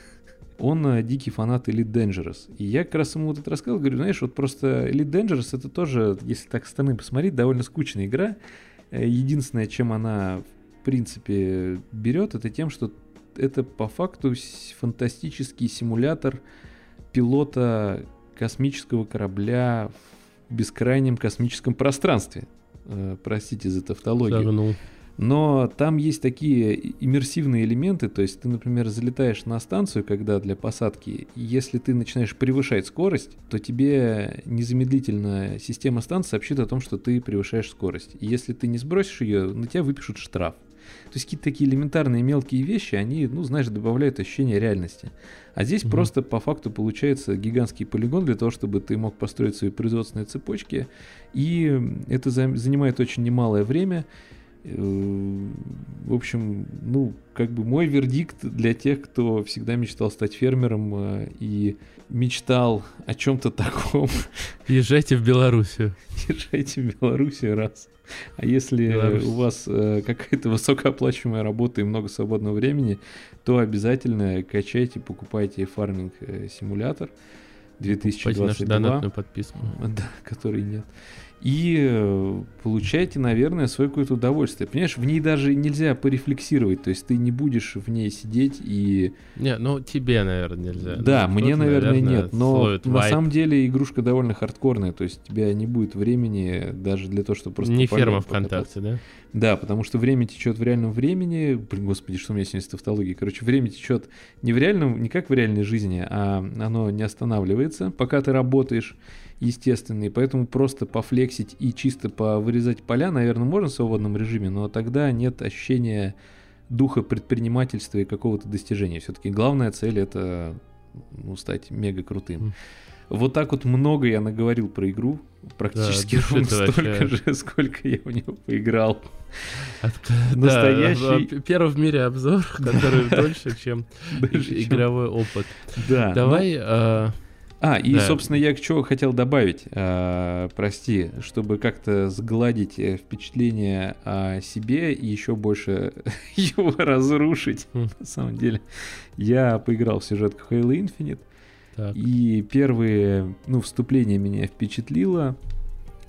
Он э, дикий фанат Elite Dangerous. И я как раз ему вот это рассказал, говорю, знаешь, вот просто Elite Dangerous это тоже, если так со стороны посмотреть, довольно скучная игра. Э, Единственное, чем она, в принципе, берет, это тем, что это по факту с- фантастический симулятор пилота космического корабля в бескрайнем космическом пространстве. Э, Простите за тавтологию. Загнул. Но там есть такие иммерсивные элементы, то есть ты, например, залетаешь на станцию, когда для посадки, и если ты начинаешь превышать скорость, то тебе незамедлительно система станции сообщит о том, что ты превышаешь скорость. И если ты не сбросишь ее, на тебя выпишут штраф. То есть какие-то такие элементарные мелкие вещи, они, ну, знаешь, добавляют ощущение реальности. А здесь Мгм. просто по факту получается гигантский полигон для того, чтобы ты мог построить свои производственные цепочки. И это за- занимает очень немалое время. Э, В общем, ну, как бы мой вердикт для тех, кто всегда мечтал стать фермером э, и мечтал о чем-то таком, Езжайте в Белоруссию. езжайте в Белоруссию раз. А если Беларусь. у вас э, какая-то высокооплачиваемая работа и много свободного времени, то обязательно качайте, покупайте фарминг симулятор Покупайте нашу 2022. донатную подписку. Да, который нет. И э, получаете, наверное, свое какое-то удовольствие. Понимаешь, в ней даже нельзя порефлексировать, то есть ты не будешь в ней сидеть и... Не, ну тебе, наверное, нельзя. Да, Ну, мне, кто-то, наверное, нет, но на вайп. самом деле игрушка довольно хардкорная, то есть у тебя не будет времени даже для того, чтобы просто... Не ферма. ВКонтакте, да? Да, потому что время течет в реальном времени. Блин, господи, что у меня сегодня с тавтологией. Короче, время течет не в реальном, не как в реальной жизни, а оно не останавливается, пока ты работаешь, естественно. И поэтому просто пофлексить и чисто повырезать поля, наверное, можно в свободном режиме, но тогда нет ощущения духа предпринимательства и какого-то достижения. Все-таки главная цель это ну, стать мега крутым. Вот так вот много я наговорил про игру. Практически души ровно столько вообще. же, сколько я в нее поиграл. От- Настоящий- да, первый в мире обзор, который дольше, чем игровой опыт. Да. Давай, ну, А, и, да. собственно, я к чему хотел добавить, а, прости, чтобы как-то сгладить э, впечатление о себе и еще больше его разрушить. Хм. На самом деле, я поиграл в сюжетку Halo Infinite, так, и первые, ну, вступление меня впечатлило.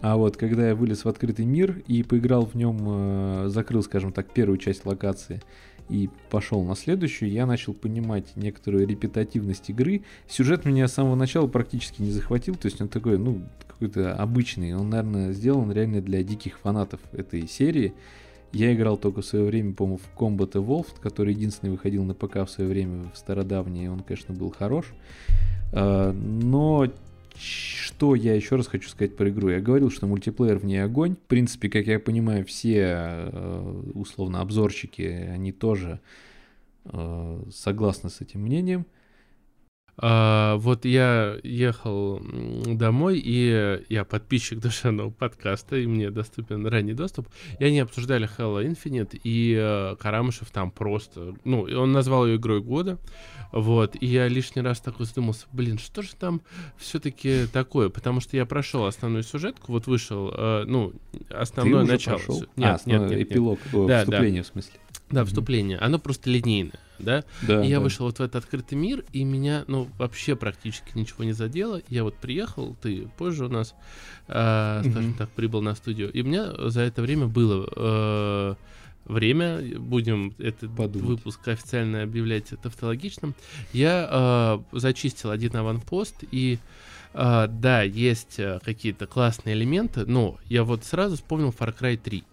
А вот когда я вылез в открытый мир и поиграл в нем, э, закрыл, скажем так, первую часть локации и пошел на следующую, я начал понимать некоторую репетативность игры. Сюжет меня с самого начала практически не захватил, то есть он такой, ну, какой-то обычный. Он, наверное, сделан реально для диких фанатов этой серии. Я играл только в свое время, по-моему, в Combat Evolved, который единственный выходил на ПК в свое время, в стародавние, и он, конечно, был хорош. А, Но что я еще раз хочу сказать про игру? Я говорил, что мультиплеер в ней огонь. В принципе, как я понимаю, все э, условно обзорщики, они тоже э, согласны с этим мнением. А, вот я ехал домой, и я подписчик душевного подкаста, и мне доступен ранний доступ. И они обсуждали Halo Infinite, и э, Карамышев там просто... Ну, он назвал ее игрой года. Вот, и я лишний раз такой задумался, блин, что же там все-таки такое? Потому что я прошел основную сюжетку, вот вышел, э, ну, основное Ты уже начало. прошел? Сю- а, Нет, основной нет, нет, нет. эпилог, о, Да, да. вступление в смысле. Да, вступление. Оно просто линейное, да? Да, И я да. вышел вот в этот открытый мир, и меня, ну, вообще практически ничего не задело. Я вот приехал, ты позже у нас, э, скажем так, прибыл на студию, и у меня за это время было э, время, будем этот Подумать. выпуск официально объявлять тавтологичным. Я э, зачистил один аванпост, и э, да, есть э, какие-то классные элементы, но я вот сразу вспомнил Far Cry 3.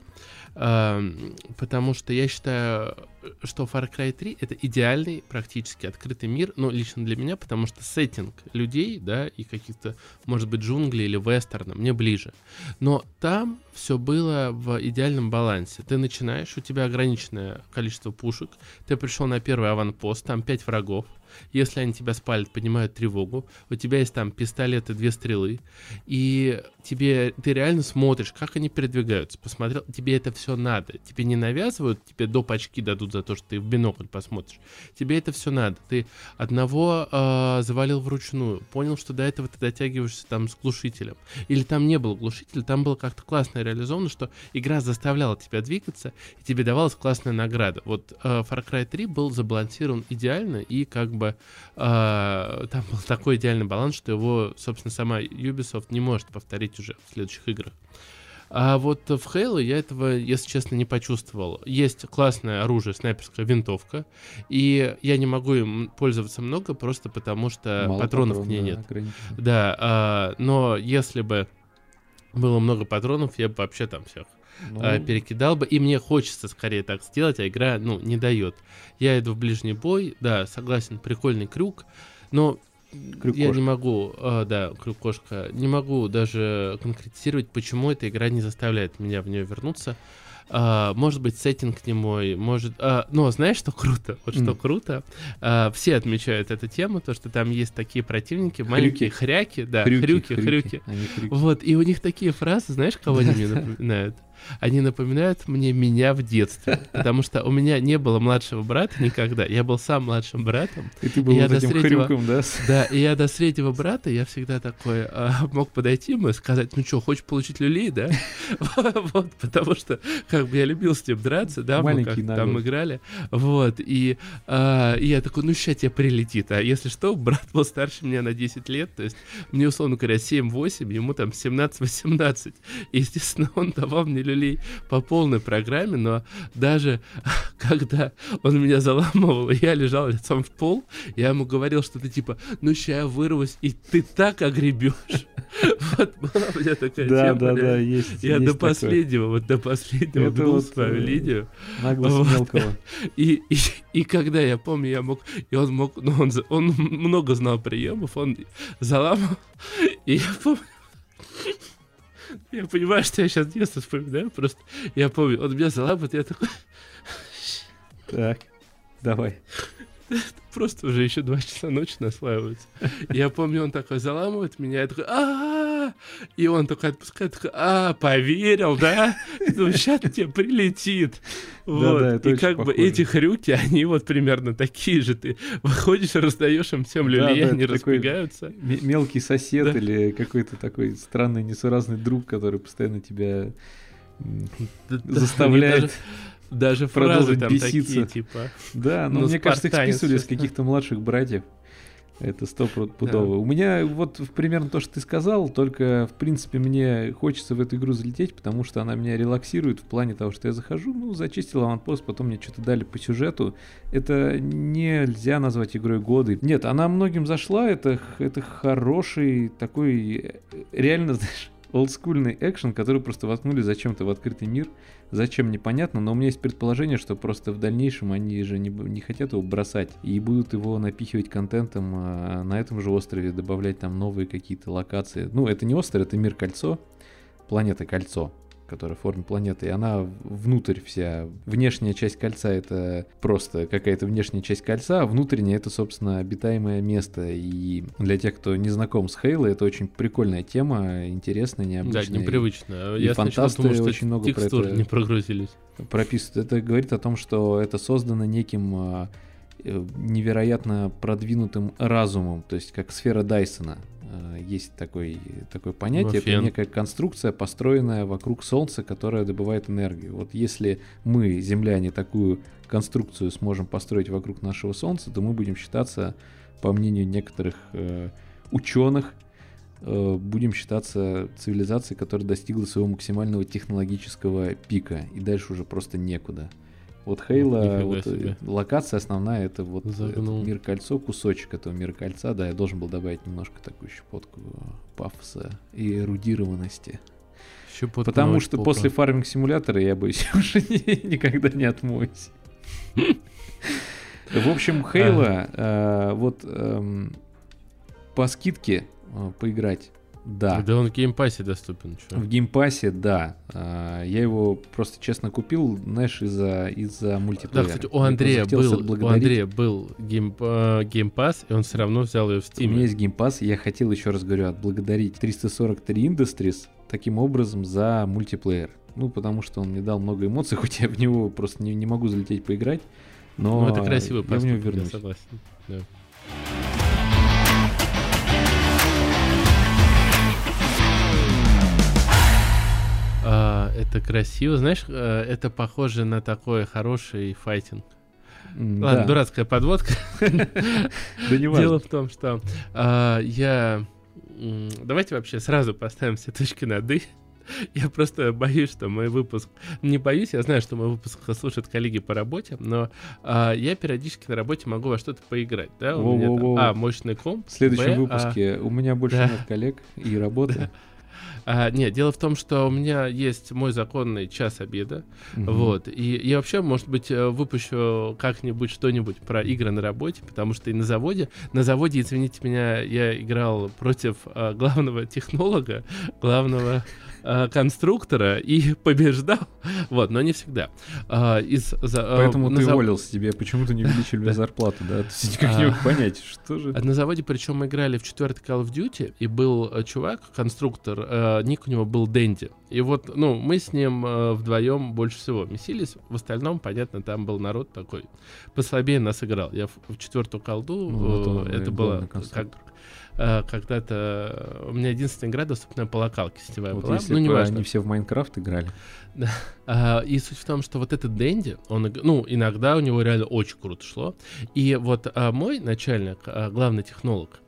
Эм, потому что я считаю, что Far Cry 3 это идеальный практически открытый мир, ну, лично для меня, потому что сеттинг людей, да, и каких-то, может быть, джунглей или вестерна мне ближе. Но там все было в идеальном балансе. Ты начинаешь, у тебя ограниченное количество пушек, ты пришел на первый аванпост, там пять врагов, если они тебя спалят, поднимают тревогу. У тебя есть там пистолет и две стрелы. И тебе ты реально смотришь, как они передвигаются. Посмотрел, тебе это все надо. Тебе не навязывают, тебе доп. очки дадут за то, что ты в бинокль посмотришь. Тебе это все надо. Ты одного э, завалил вручную, понял, что до этого ты дотягиваешься там с глушителем. Или там не было глушителя, там было как-то классно реализовано, что игра заставляла тебя двигаться, и тебе давалась классная награда. Вот э, Far Cry 3 был забалансирован идеально, и как бы бы э, там был такой идеальный баланс, что его, собственно, сама Ubisoft не может повторить уже в следующих играх. А вот в Halo я этого, если честно, не почувствовал. Есть классное оружие, снайперская винтовка, и я не могу им пользоваться много, просто потому что Мало патронов патрон, к ней да, нет. Да, а, но если бы было много патронов, я бы вообще там всех ну... э, перекидал бы. И мне хочется скорее так сделать, а игра, ну, не дает. Я иду в ближний бой, да, согласен, прикольный крюк, но Крюк я не могу, э, да, крюк-кошка, не могу даже конкретизировать, почему эта игра не заставляет меня в нее вернуться. Uh, может быть, сеттинг не мой, может... Uh, но знаешь, что круто? Вот mm. что круто? Uh, все отмечают эту тему, то, что там есть такие противники, хрюки. маленькие хряки, да, хрюки, хрюки, хрюки. хрюки. Вот, и у них такие фразы, знаешь, кого они мне напоминают? Они напоминают мне меня в детстве. Потому что у меня не было младшего брата никогда. Я был сам младшим братом. И ты был и вот этим среднего, хрюком, да? Да, и я до среднего брата, я всегда такой а, мог подойти ему и сказать, ну что, хочешь получить люлей, да? Вот, потому что как бы я любил с ним драться, да, мы как там играли. Вот, и а, я такой, ну сейчас тебе прилетит. А если что, брат был старше меня на 10 лет, то есть мне, условно говоря, 7-8, ему там 17-18. Естественно, он давал мне люлей по полной программе, но даже когда он меня заламывал, я лежал лицом в пол, я ему говорил что-то типа, ну ща я вырвусь, и ты так огребешь. Вот была у меня такая да, тема. Да, да, есть. Я до последнего, вот до последнего гнул свою э, линию. Наглость мелкого. И, и, и когда я помню, я мог, и он мог, ну он, он много знал приемов, он заламывал, и я помню, я понимаю, что я сейчас детство вспоминаю, просто я помню, он меня залапает, я такой... Так, давай. Просто уже еще два часа ночи наслаивается. Я помню, он такой заламывает меня, я такой, а И он такой отпускает, такой, а поверил, да? Сейчас тебе прилетит. Вот. И как бы эти хрюки, они вот примерно такие же. Ты выходишь, раздаешь им всем люлей, они разбегаются. Мелкий сосед или какой-то такой странный, несуразный друг, который постоянно тебя заставляет даже фразы там беситься. такие, типа. Да, но ну, мне кажется, их списывали с каких-то младших братьев. Это сто пудово. Да. У меня вот примерно то, что ты сказал, только, в принципе, мне хочется в эту игру залететь, потому что она меня релаксирует в плане того, что я захожу, ну, зачистил аванпост, потом мне что-то дали по сюжету. Это нельзя назвать игрой года. Нет, она многим зашла, это, это хороший такой, э, реально, знаешь, олдскульный экшен, который просто воткнули зачем-то в открытый мир. Зачем, непонятно, но у меня есть предположение, что просто в дальнейшем они же не, не хотят его бросать и будут его напихивать контентом а, на этом же острове, добавлять там новые какие-то локации. Ну, это не остров, это мир кольцо, планета кольцо которая в форме планеты, и она внутрь вся. Внешняя часть кольца это просто какая-то внешняя часть кольца, а внутренняя это, собственно, обитаемое место. И для тех, кто не знаком с Хейло, это очень прикольная тема, интересная, необычная. Да, непривычно. И, Я фантасты думал, что очень много про это не прогрузились. прописывают. Это говорит о том, что это создано неким а, э, невероятно продвинутым разумом, то есть как сфера Дайсона. Э, есть такой, такое понятие, Фен. это некая конструкция, построенная вокруг Солнца, которая добывает энергию. Вот если мы, земляне, такую конструкцию сможем построить вокруг нашего Солнца, то мы будем считаться, по мнению некоторых э, ученых, э, будем считаться цивилизацией, которая достигла своего максимального технологического пика, и дальше уже просто некуда. Вот Хейла, вот, э, локация основная, это вот этот мир кольцо, кусочек этого мира кольца, да, я должен был добавить немножко такую щепотку пафоса и эрудированности. Щепотку Потому что попа. после фарминг симулятора я боюсь уже никогда не отмоюсь. В общем, Хейла, э, вот эм, по скидке э, поиграть да. Да он в Game Pass е доступен. Чё? В Game Pass е, да. А, я его просто честно купил, знаешь, из-за из мультиплеера. Да, кстати, у Андрея был, у Андрея был Game, э, Game Pass, и он все равно взял ее в Steam. У меня есть Game Pass, и я хотел, еще раз говорю, отблагодарить 343 Industries таким образом за мультиплеер. Ну, потому что он мне дал много эмоций, хоть я в него просто не, не могу залететь поиграть. Но ну, это красивый я в него вернусь. Я согласен. Да. А, это красиво. Знаешь, э, это похоже на такой хороший файтинг. Да. Ладно, дурацкая подводка. Да не Дело в том, что а, я... Давайте вообще сразу поставим все точки над «и». Я просто боюсь, что мой выпуск... Не боюсь, я знаю, что мой выпуск слушают коллеги по работе, но а, я периодически на работе могу во что-то поиграть, да? У меня там, а, мощный комп. В следующем Б, выпуске а... у меня больше да. нет коллег и работы. Да. А, нет, дело в том, что у меня есть мой законный час обеда, угу. вот, и я вообще, может быть, э, выпущу как-нибудь что-нибудь про игры на работе, потому что и на заводе, на заводе, извините меня, я играл против а, главного технолога, главного э, конструктора и побеждал. Вот, но не всегда. А, из, за, э, Поэтому ты зав... уволился, тебе почему-то не увеличили зарплату, да? Ты никак не мог понять, что же. На заводе, причем мы играли в четвертый Call of Duty, и был э, чувак, конструктор, э, ник у него был Дэнди. И вот, ну, мы с ним э, вдвоем больше всего месились. В остальном, понятно, там был народ такой. Послабее нас играл. Я в, в четвертую колду, ну, вот он, это было как, Э, когда-то... У меня единственная игра доступная по локалке сетевая вот была. Если ну, не важно. они все в Майнкрафт играли. Да. А, и суть в том, что вот этот Дэнди, он, ну, иногда у него реально очень круто шло. И вот а, мой начальник, а, главный технолог,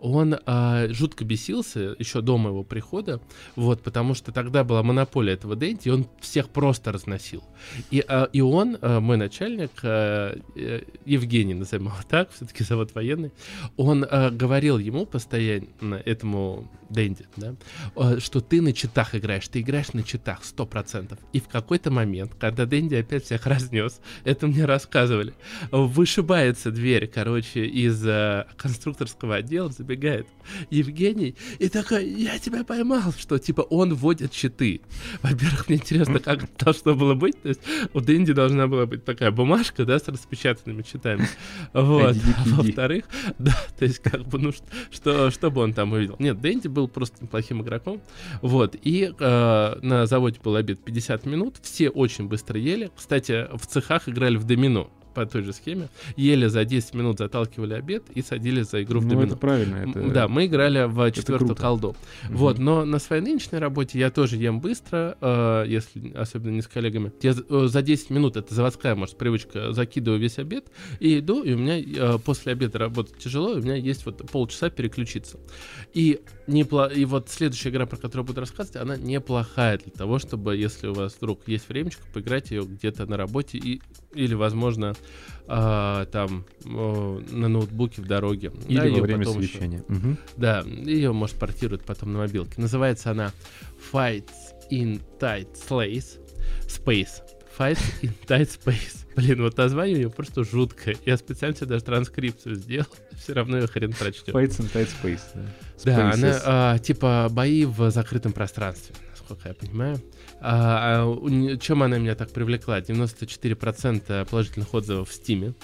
он а, жутко бесился еще до моего прихода, вот, потому что тогда была монополия этого Дэнди, и он всех просто разносил. И, а, и он, а, мой начальник, а, э, Евгений, назовем его так, все-таки завод военный, он а, говорил ему постоянно, этому Дэнди, да, а, что ты на читах играешь, ты играешь на читах, сто процентов. И в какой-то момент, когда Дэнди опять всех разнес, это мне рассказывали, вышибается дверь, короче, из а, конструкторского отдела, забегает Евгений и такой, я тебя поймал, что типа он вводит щиты. Во-первых, мне интересно, как должно было быть. То есть у Дэнди должна была быть такая бумажка, да, с распечатанными щитами. Вот. Во-вторых, да, то есть как бы, ну, что, что бы он там увидел? Нет, Дэнди был просто неплохим игроком. Вот. И э, на заводе был обед 50 минут. Все очень быстро ели. Кстати, в цехах играли в домино по той же схеме, ели за 10 минут, заталкивали обед и садились за игру в ну, домино. это правильно. Это... Да, мы играли в четвертую колду. Угу. Вот, но на своей нынешней работе я тоже ем быстро, э, если особенно не с коллегами. Я э, за 10 минут, это заводская, может, привычка, закидываю весь обед и иду, и у меня э, после обеда работать тяжело, и у меня есть вот полчаса переключиться. И, непло... и вот следующая игра, про которую буду рассказывать, она неплохая для того, чтобы, если у вас вдруг есть времечко, поиграть ее где-то на работе и, или, возможно, а, там о, на ноутбуке в дороге. Или да, во время совещания. Еще, угу. Да, ее, может, портируют потом на мобилке. Называется она Fights in Tight. Space. Fights in Tight Space. Блин, вот название у нее просто жуткое. Я специально себе даже транскрипцию сделал, все равно ее хрен прочтем. Fights in Tight Space, да. Да, она а, типа бои в закрытом пространстве, насколько я понимаю. А, а, чем она меня так привлекла? 94% положительных отзывов в Steam.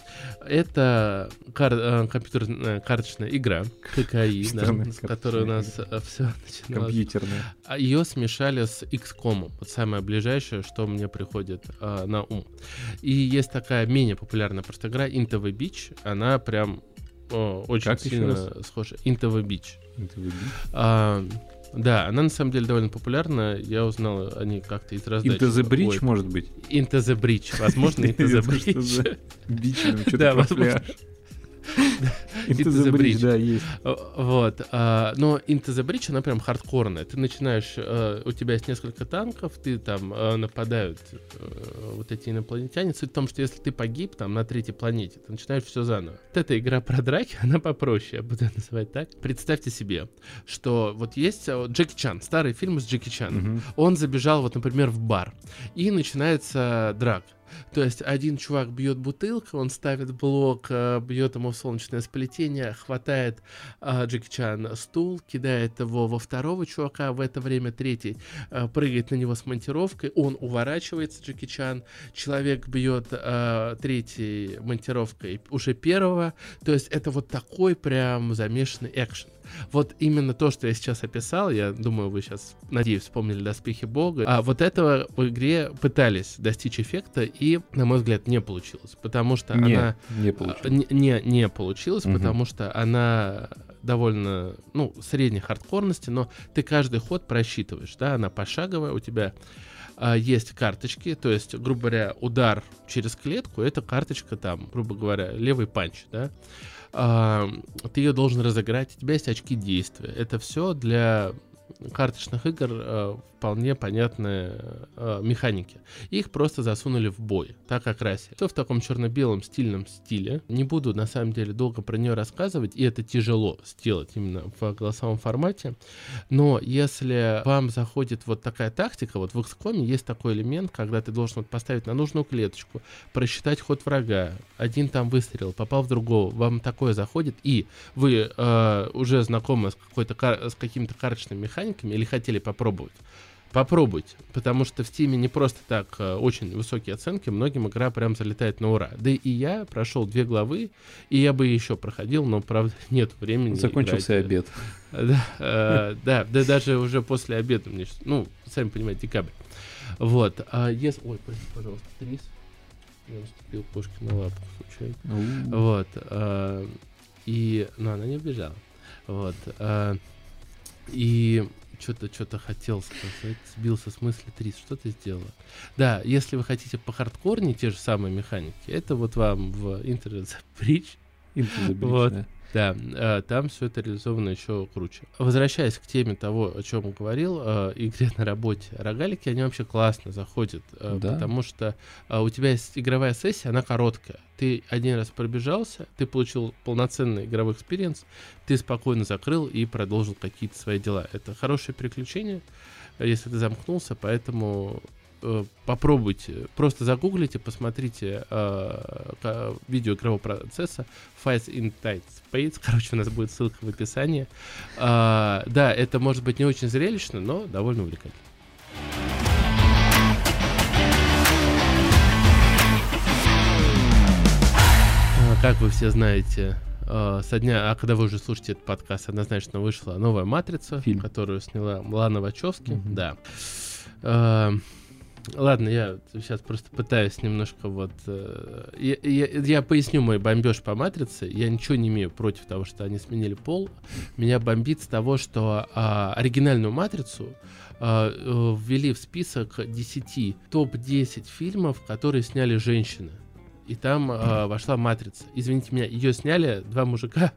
Это кар, а, компьютерная карточная игра ККИ, да, с которой у нас игра. все начиналось. Компьютерная. А Ее смешали с XCOM. Вот самое ближайшее, что мне приходит а, на ум. И есть такая менее популярная просто игра Into the Beach. Она прям о, очень как сильно схожа. Into the Beach. Into the Beach. А, да, она на самом деле довольно популярна. Я узнал о ней как-то из раздачи. Into the Bridge, Ой. может быть? Into the Bridge. Возможно, Into the Bridge. Бич, да, возможно. Into the Bridge, да, есть. Вот. А, но Into the Bridge, она прям хардкорная. Ты начинаешь, э, у тебя есть несколько танков, ты там э, нападают э, вот эти инопланетяне. Суть в том, что если ты погиб там на третьей планете, ты начинаешь все заново. Вот эта игра про драки, она попроще, я буду называть так. Представьте себе, что вот есть Джеки Чан, старый фильм с Джеки Чаном. Он забежал вот, например, в бар, и начинается драка То есть один чувак бьет бутылку, он ставит блок, э, бьет ему солнечное сплетение, хватает э, Джеки Чан стул, кидает его во второго чувака, в это время третий э, прыгает на него с монтировкой, он уворачивается, Джеки Чан, человек бьет третий монтировкой уже первого, то есть это вот такой прям замешанный экшен. Вот именно то, что я сейчас описал, я думаю, вы сейчас, надеюсь, вспомнили «Доспехи Бога», а вот этого в игре пытались достичь эффекта, и, на мой взгляд, не получилось, потому что не, она... Не а, получилось. Не, не, не получилось, Мгм. потому что она довольно, ну, средней хардкорности, но ты каждый ход просчитываешь, да, она пошаговая, у тебя а, есть карточки, то есть, грубо говоря, удар через клетку, это карточка там, грубо говоря, левый панч, да, А, ты ее должен разыграть, у тебя есть очки действия. Это все для карточных игр э, вполне понятные э, механики. Их просто засунули в бой, так расе. Все в таком черно-белом стильном стиле. Не буду на самом деле долго про нее рассказывать, и это тяжело сделать именно в голосовом формате. Но если вам заходит вот такая тактика, вот в XCOM есть такой элемент, когда ты должен вот поставить на нужную клеточку, просчитать ход врага, один там выстрел, попал в другого, вам такое заходит, и вы э, уже знакомы с, какой-то с какими-то карточными механиками или хотели попробовать, попробуйте, потому что в Steam не просто так э, очень высокие оценки, многим игра прям залетает на ура. Да и я прошел две главы, и я бы еще проходил, но, правда, нет времени. Закончился играть. обед. Да, э, да, да, даже уже после обеда мне, ну, сами понимаете, декабрь. Вот, а если, ой, пожалуйста, Трис, я наступил кошке на лапу случайно. Вот, и, но она не убежала. Вот, а, и что-то, что-то хотел сказать, сбился с мысли, Трис, что ты сделала? Да, если вы хотите по хардкорне те же самые механики, это вот вам в Internet the Bridge, Into the Bridge, Вот. да. Да, э, там все это реализовано еще круче. Возвращаясь к теме того, о чем говорил, э, игре на работе, рогалики, они вообще классно заходят, э, Да. потому что у тебя есть игровая сессия, она короткая. Ты один раз пробежался, ты получил полноценный игровой experience, ты спокойно закрыл и продолжил какие-то свои дела. Это хорошее приключение, если ты замкнулся, поэтому попробуйте, просто загуглите, посмотрите э, видео игрового процесса Fights in Tight Space, короче, у нас будет ссылка в описании. А, да, это может быть не очень зрелищно, но довольно увлекательно. А, Как вы все знаете, э, со дня, а когда вы уже слушаете этот подкаст, однозначно вышла новая матрица, Фильм. которую сняла Лана Вачовски. Мгм. Да. Э, Ладно, я сейчас просто пытаюсь немножко вот... э, Я, я- я поясню мой бомбеж по матрице. Я ничего не имею против того, что они сменили пол. Меня бомбит с того, что а, оригинальную матрицу а, э, ввели в список 10 топ-10 фильмов, которые сняли женщины. И там а, вошла матрица. Извините меня, ее сняли два мужика.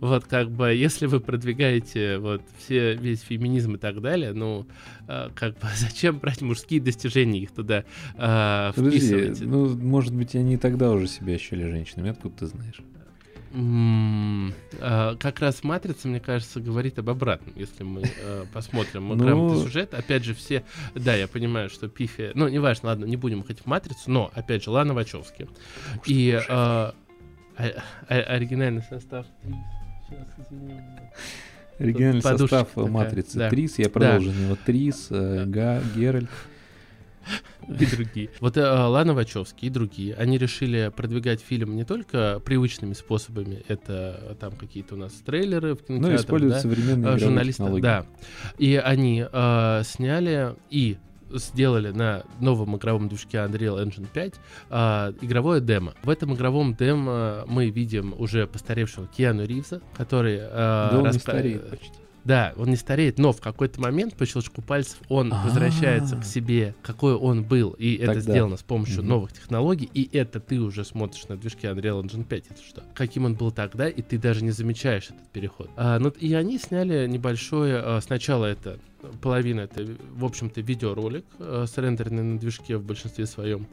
Вот как бы, если вы продвигаете вот все весь феминизм и так далее, ну а, как бы зачем брать мужские достижения их туда Подожди, вписывать? ну, может быть, они тогда уже себя ощущали женщинами, откуда ты знаешь? А, как раз матрица, мне кажется, говорит об обратном, если мы э, посмотрим Ну- грамотный сюжет. Опять же, все. Да, я понимаю, что Пифи. Ну, неважно, ладно, не будем уходить в матрицу, но опять же, Лана Вачовски. И э, оригинальный состав. Сейчас, извини. Оригинальный подушечка состав такая, матрицы да. Трис, я продолжу него. Трис, э, Га, Геральт. и другие. Вот э, Лана Вачовски и другие, они решили продвигать фильм не только привычными способами, это э, там какие-то у нас трейлеры в Ну, кинотеатрах, используют да, современные э, игровые журналистов, технологии. да. И они э, сняли и сделали на новом игровом движке Unreal Engine 5 э, игровое демо. В этом игровом демо мы видим уже постаревшего Киану Ривза, который... э, Да он не раска- стареет почти. да, он не стареет, но в какой-то момент по щелчку пальцев он А. возвращается к себе, какой он был, и это Тогда. сделано с помощью Мгм. новых технологий, и это ты уже смотришь на движке Unreal Engine 5, это что? Каким он был тогда, и ты даже не замечаешь этот переход. А, ну, и они сняли небольшое, а, сначала это половина это, в общем-то, видеоролик э, с рендерной на движке в большинстве своем,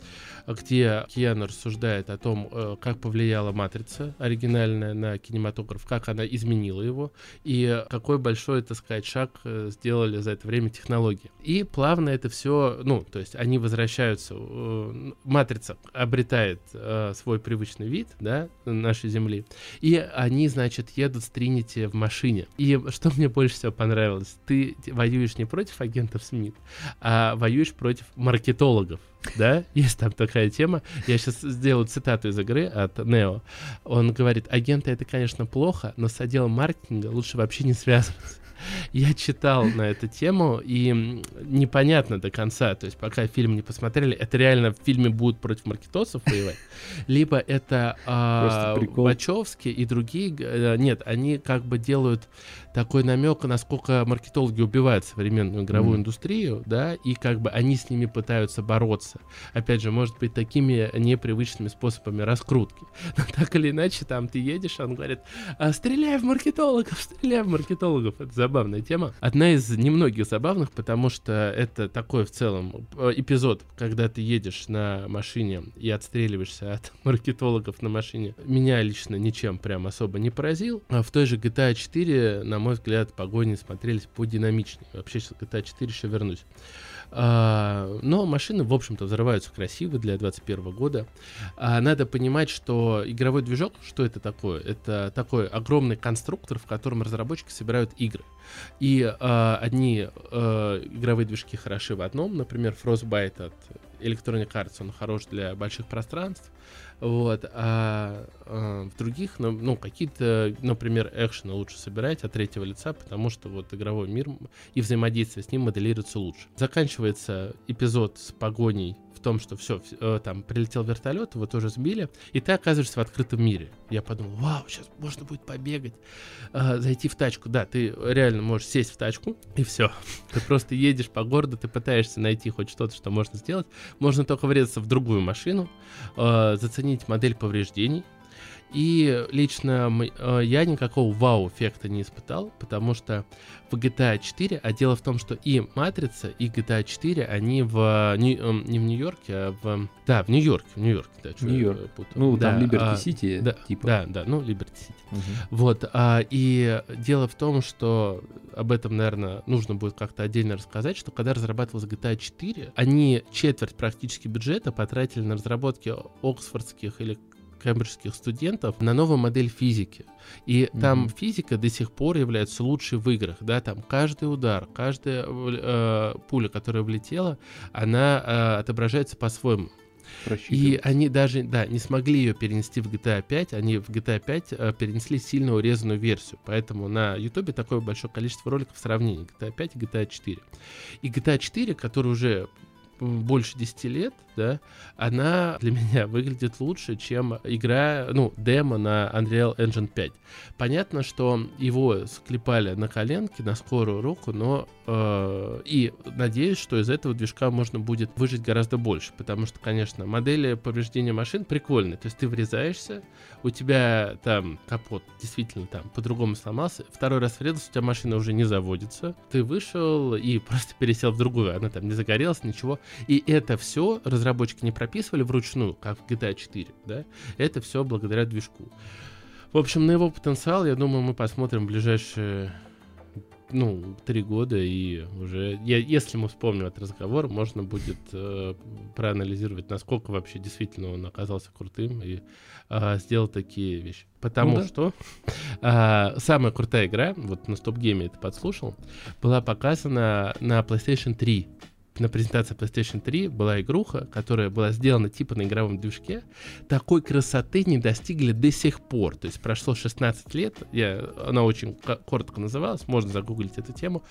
где Киану рассуждает о том, э, как повлияла матрица оригинальная на кинематограф, как она изменила его и какой большой, так сказать, шаг э, сделали за это время технологии. И плавно это все, ну, то есть они возвращаются, э, матрица обретает э, свой привычный вид, да, нашей Земли, и они, значит, едут с Тринити в машине. И что мне больше всего понравилось, ты воюешь не против агентов Смит, а воюешь против маркетологов да, есть там такая тема. Я сейчас сделаю цитату из игры от Нео. Он говорит, агенты это, конечно, плохо, но с отделом маркетинга лучше вообще не связываться. Я читал на эту тему, и непонятно до конца, то есть пока фильм не посмотрели, это реально в фильме будут против маркетосов воевать, либо это а, Вачовски и другие, э, нет, они как бы делают такой намек, насколько маркетологи убивают современную игровую mm. индустрию, да, и как бы они с ними пытаются бороться. Опять же, может быть, такими непривычными способами раскрутки. Но так или иначе, там ты едешь, он говорит, «А, стреляй в маркетологов, стреляй в маркетологов. Это забавная тема. Одна из немногих забавных, потому что это такой в целом э, эпизод, когда ты едешь на машине и отстреливаешься от маркетологов на машине. Меня лично ничем прям особо не поразил. А в той же GTA 4 на на мой взгляд, погони смотрелись подинамичнее. Вообще сейчас GTA 4 еще вернусь. А, но машины, в общем-то, взрываются красиво для 2021 года. А, надо понимать, что игровой движок, что это такое? Это такой огромный конструктор, в котором разработчики собирают игры. И а, одни а, игровые движки хороши в одном, например, Frostbite от Electronic Arts, он хорош для больших пространств. Вот, а, а в других, ну, ну, какие-то, например, экшены лучше собирать от третьего лица, потому что вот игровой мир и взаимодействие с ним моделируется лучше. Заканчивается эпизод с погоней в том, что все, э, там прилетел вертолет, его тоже сбили, и ты оказываешься в открытом мире. Я подумал, вау, сейчас можно будет побегать, э, зайти в тачку. Да, ты реально можешь сесть в тачку, и все. Ты просто едешь по городу, ты пытаешься найти хоть что-то, что можно сделать. Можно только врезаться в другую машину, э, заценить модель повреждений, и лично э, я никакого вау-эффекта не испытал, потому что в GTA 4, а дело в том, что и Матрица, и GTA 4, они в не, эм, не в Нью-Йорке, а в... Да, в Нью-Йорке, в Нью-Йорке, да, Нью-Йорк. Ну, да, там Либерти-Сити, да, типа. Да, да, ну, Либерти-Сити. Угу. Вот, а, и дело в том, что об этом, наверное, нужно будет как-то отдельно рассказать, что когда разрабатывалась GTA 4, они четверть практически бюджета потратили на разработки оксфордских или кембриджских студентов на новую модель физики. И mm-hmm. там физика до сих пор является лучшей в играх, да, там каждый удар, каждая э, пуля, которая влетела, она э, отображается по-своему. И они даже, да, не смогли ее перенести в GTA 5, они в GTA 5 э, перенесли сильно урезанную версию, поэтому на YouTube такое большое количество роликов сравнений GTA 5 и GTA 4. И GTA 4, который уже больше 10 лет, да, она для меня выглядит лучше, чем игра, ну, демо на Unreal Engine 5. Понятно, что его склепали на коленке, на скорую руку, но э, и надеюсь, что из этого движка можно будет выжить гораздо больше, потому что, конечно, модели повреждения машин прикольные, то есть ты врезаешься, у тебя там капот действительно там по-другому сломался, второй раз врезался, у тебя машина уже не заводится, ты вышел и просто пересел в другую, она там не загорелась, ничего, и это все разработчики не прописывали вручную, как в GTA 4, да, это все благодаря движку. В общем, на его потенциал, я думаю, мы посмотрим в ближайшие ну, три года, и уже, я, если мы вспомним этот разговор, можно будет э, проанализировать, насколько вообще действительно он оказался крутым и э, сделал такие вещи. Потому ну, да. что э, самая крутая игра, вот на стоп-гейме это подслушал, была показана на PlayStation 3 на презентации PlayStation 3 была игруха, которая была сделана типа на игровом движке. Такой красоты не достигли до сих пор. То есть прошло 16 лет, я, она очень коротко называлась, можно загуглить эту тему.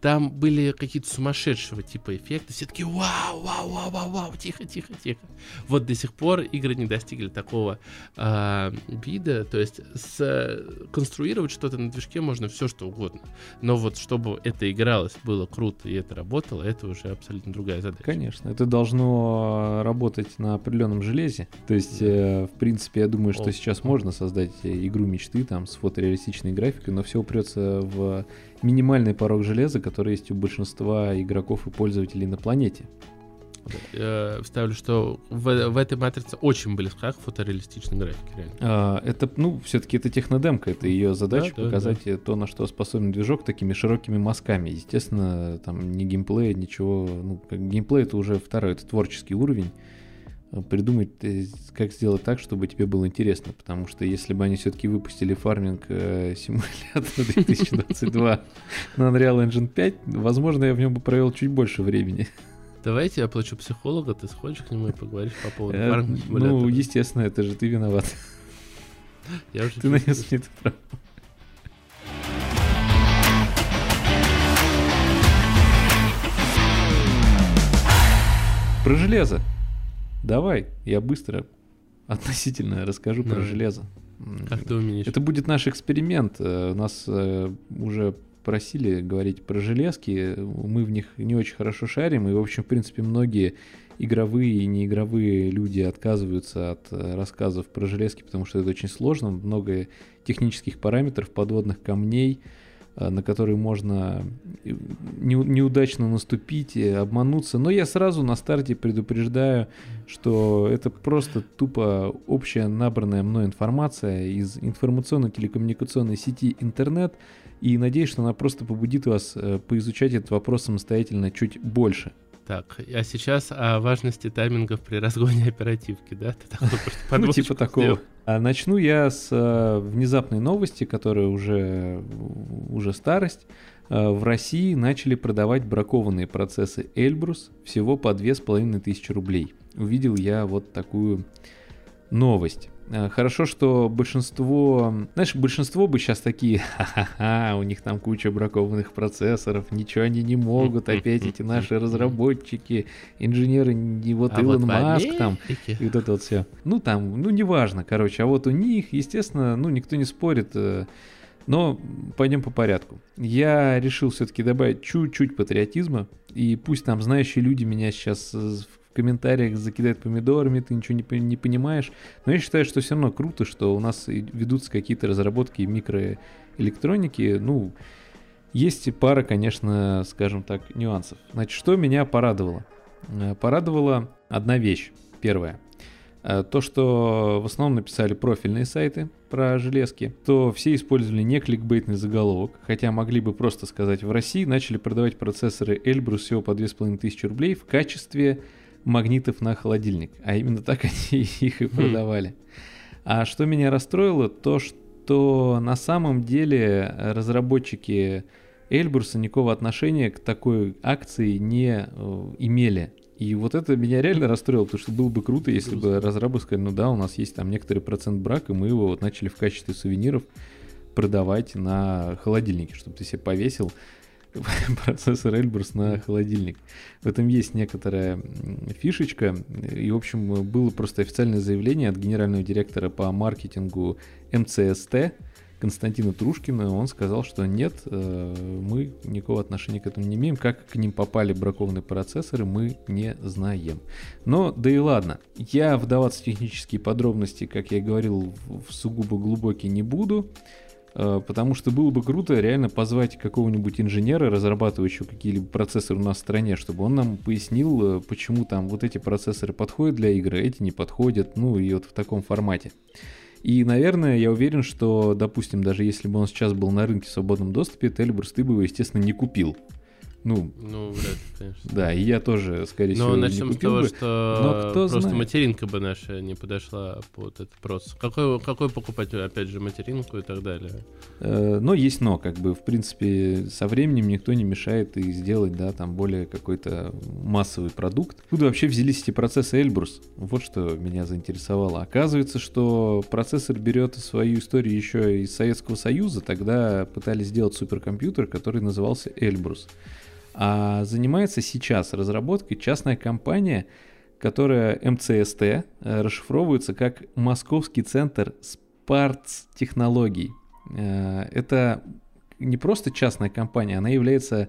Там были какие-то сумасшедшего типа эффекты. Все таки вау, вау, вау, вау, вау, тихо, тихо, тихо. Вот до сих пор игры не достигли такого э, вида. То есть с, конструировать что-то на движке можно все что угодно. Но вот чтобы это игралось, было круто и это работало, это уже абсолютно абсолютно другая задача. Конечно, это должно работать на определенном железе. То есть, э, в принципе, я думаю, что О. сейчас можно создать игру мечты там с фотореалистичной графикой, но все упрется в минимальный порог железа, который есть у большинства игроков и пользователей на планете. Я вставлю, что в, в этой матрице очень близка к фотореалистичной графике, реально. А, это, ну, все-таки это технодемка, это ее задача да, показать да, да. то, на что способен движок такими широкими мазками. Естественно, там ни геймплея, ничего, ну, как геймплей это уже второй, это творческий уровень придумать, э, как сделать так, чтобы тебе было интересно. Потому что если бы они все-таки выпустили фарминг э, симулятор 2022 на Unreal Engine 5, возможно, я в нем бы провел чуть больше времени. Давайте я оплачу психолога, ты сходишь к нему и поговоришь по поводу э, Ну, естественно, это же ты виноват. Я уже ты нанес мне травму. Про железо. Давай, я быстро относительно расскажу да. про железо. Как ты умеешь? Это будет наш эксперимент. Э, у нас э, уже просили говорить про железки, мы в них не очень хорошо шарим, и, в общем, в принципе, многие игровые и неигровые люди отказываются от э, рассказов про железки, потому что это очень сложно, много технических параметров, подводных камней, э, на которые можно э, неудачно наступить, обмануться. Но я сразу на старте предупреждаю, что это просто тупо общая набранная мной информация из информационно-телекоммуникационной сети интернет, и надеюсь, что она просто побудит вас э, поизучать этот вопрос самостоятельно чуть больше. Так, а сейчас о важности таймингов при разгоне оперативки, да? Ты такой просто Ну, типа такого. А начну я с э, внезапной новости, которая уже, уже старость. Э, в России начали продавать бракованные процессы Эльбрус всего по 2500 рублей. Увидел я вот такую новость. Э, хорошо, что большинство, знаешь, большинство бы сейчас такие, ха-ха-ха, у них там куча бракованных процессоров, ничего они не могут, опять эти наши разработчики, инженеры, не вот а Илон вот Маск там, и вот это вот все. Ну там, ну неважно, короче, а вот у них, естественно, ну никто не спорит, э, но пойдем по порядку. Я решил все-таки добавить чуть-чуть патриотизма, и пусть там знающие люди меня сейчас комментариях закидает помидорами, ты ничего не, не понимаешь. Но я считаю, что все равно круто, что у нас ведутся какие-то разработки микроэлектроники. Ну, есть пара, конечно, скажем так, нюансов. Значит, что меня порадовало? Э, порадовала одна вещь. Первая. Э, то, что в основном написали профильные сайты про железки, то все использовали не кликбейтный заголовок, хотя могли бы просто сказать, в России начали продавать процессоры Эльбрус всего по 2500 рублей в качестве магнитов на холодильник. А именно так они их и хм. продавали. А что меня расстроило, то что на самом деле разработчики Эльбурса никакого отношения к такой акции не э, имели. И вот это меня реально расстроило, потому что было бы круто, если бы разрабы сказали, ну да, у нас есть там некоторый процент брака, и мы его вот начали в качестве сувениров продавать на холодильнике, чтобы ты себе повесил процессор Эльбрус на холодильник. В этом есть некоторая фишечка. И, в общем, было просто официальное заявление от генерального директора по маркетингу МЦСТ Константина Трушкина. Он сказал, что нет, э, мы никакого отношения к этому не имеем. Как к ним попали бракованные процессоры, мы не знаем. Но да и ладно. Я вдаваться в технические подробности, как я говорил, в сугубо глубокие не буду. Э, потому что было бы круто реально позвать какого-нибудь инженера, разрабатывающего какие-либо процессоры у нас в стране, чтобы он нам пояснил, э, почему там вот эти процессоры подходят для игры, эти не подходят, ну и вот в таком формате. И, наверное, я уверен, что, допустим, даже если бы он сейчас был на рынке в свободном доступе, Телебрус ты бы его, естественно, не купил. Ну, ну вряд ли, конечно. Да, и я тоже, скорее Но всего, начнем не с того, бы. что Но кто просто знает. материнка бы наша не подошла под этот процесс. Какой, какой покупать, опять же, материнку и так далее? Э, но есть но, как бы, в принципе, со временем никто не мешает и сделать, да, там, более какой-то массовый продукт. Откуда вообще взялись эти процессы Эльбрус? Вот что меня заинтересовало. Оказывается, что процессор берет свою историю еще из Советского Союза. Тогда пытались сделать суперкомпьютер, который назывался Эльбрус. А занимается сейчас разработкой частная компания, которая МЦСТ э, расшифровывается как Московский центр спартс технологий. Э, это не просто частная компания, она является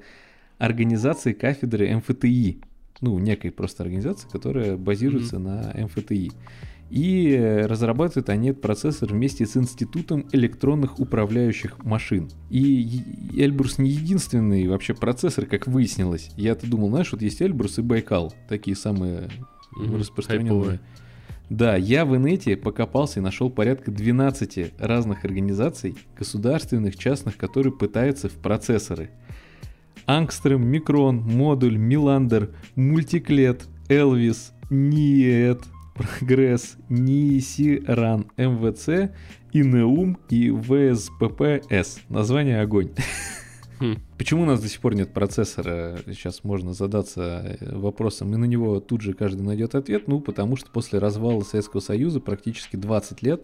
организацией кафедры МФТИ. ну, некой просто организации, которая базируется mm-hmm. на МФТИ. И разрабатывают они этот процессор вместе с Институтом электронных управляющих машин. И Эльбрус не единственный вообще процессор, как выяснилось. Я-то думал, знаешь, вот есть Эльбрус и Байкал, такие самые mm-hmm. распространенные. Да, я в инете покопался и нашел порядка 12 разных организаций, государственных, частных, которые пытаются в процессоры. Ангстрем, Микрон, Модуль, Миландер, Мультиклет, Элвис, Ниет, Прогресс, НИСИ, РАН, МВЦ, ИНЕУМ и ВСППС. Название огонь. Хм. Почему у нас до сих пор нет процессора? Сейчас можно задаться э, вопросом, и на него тут же каждый найдет ответ. Ну, потому что после развала Советского Союза практически 20 лет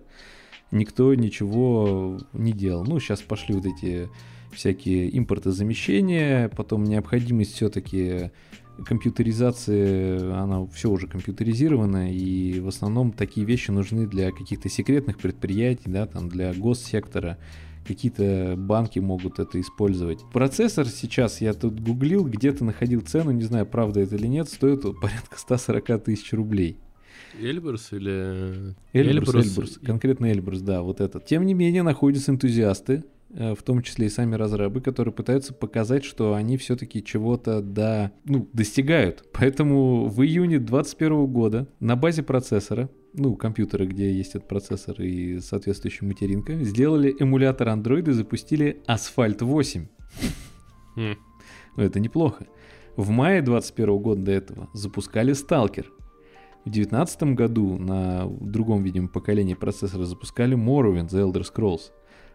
никто ничего не делал. Ну, сейчас пошли вот эти всякие импортозамещения, потом необходимость все-таки компьютеризации, она все уже компьютеризирована, и в основном такие вещи нужны для каких-то секретных предприятий, да, там для госсектора, какие-то банки могут это использовать. Процессор сейчас, я тут гуглил, где-то находил цену, не знаю, правда это или нет, стоит порядка 140 тысяч рублей. Эльбрус или... Эльбрус, Эльбрус, Эльбрус, конкретно Эльбрус, да, вот этот. Тем не менее, находятся энтузиасты, в том числе и сами разрабы, которые пытаются показать, что они все-таки чего-то до, ну, достигают. Поэтому в июне 2021 года на базе процессора, ну, компьютера, где есть этот процессор и соответствующая материнка, сделали эмулятор Android и запустили Asphalt 8. Хм. Ну, это неплохо. В мае 2021 года до этого запускали Stalker. В 2019 году на другом, видимо, поколении процессора запускали Morrowind The Elder Scrolls.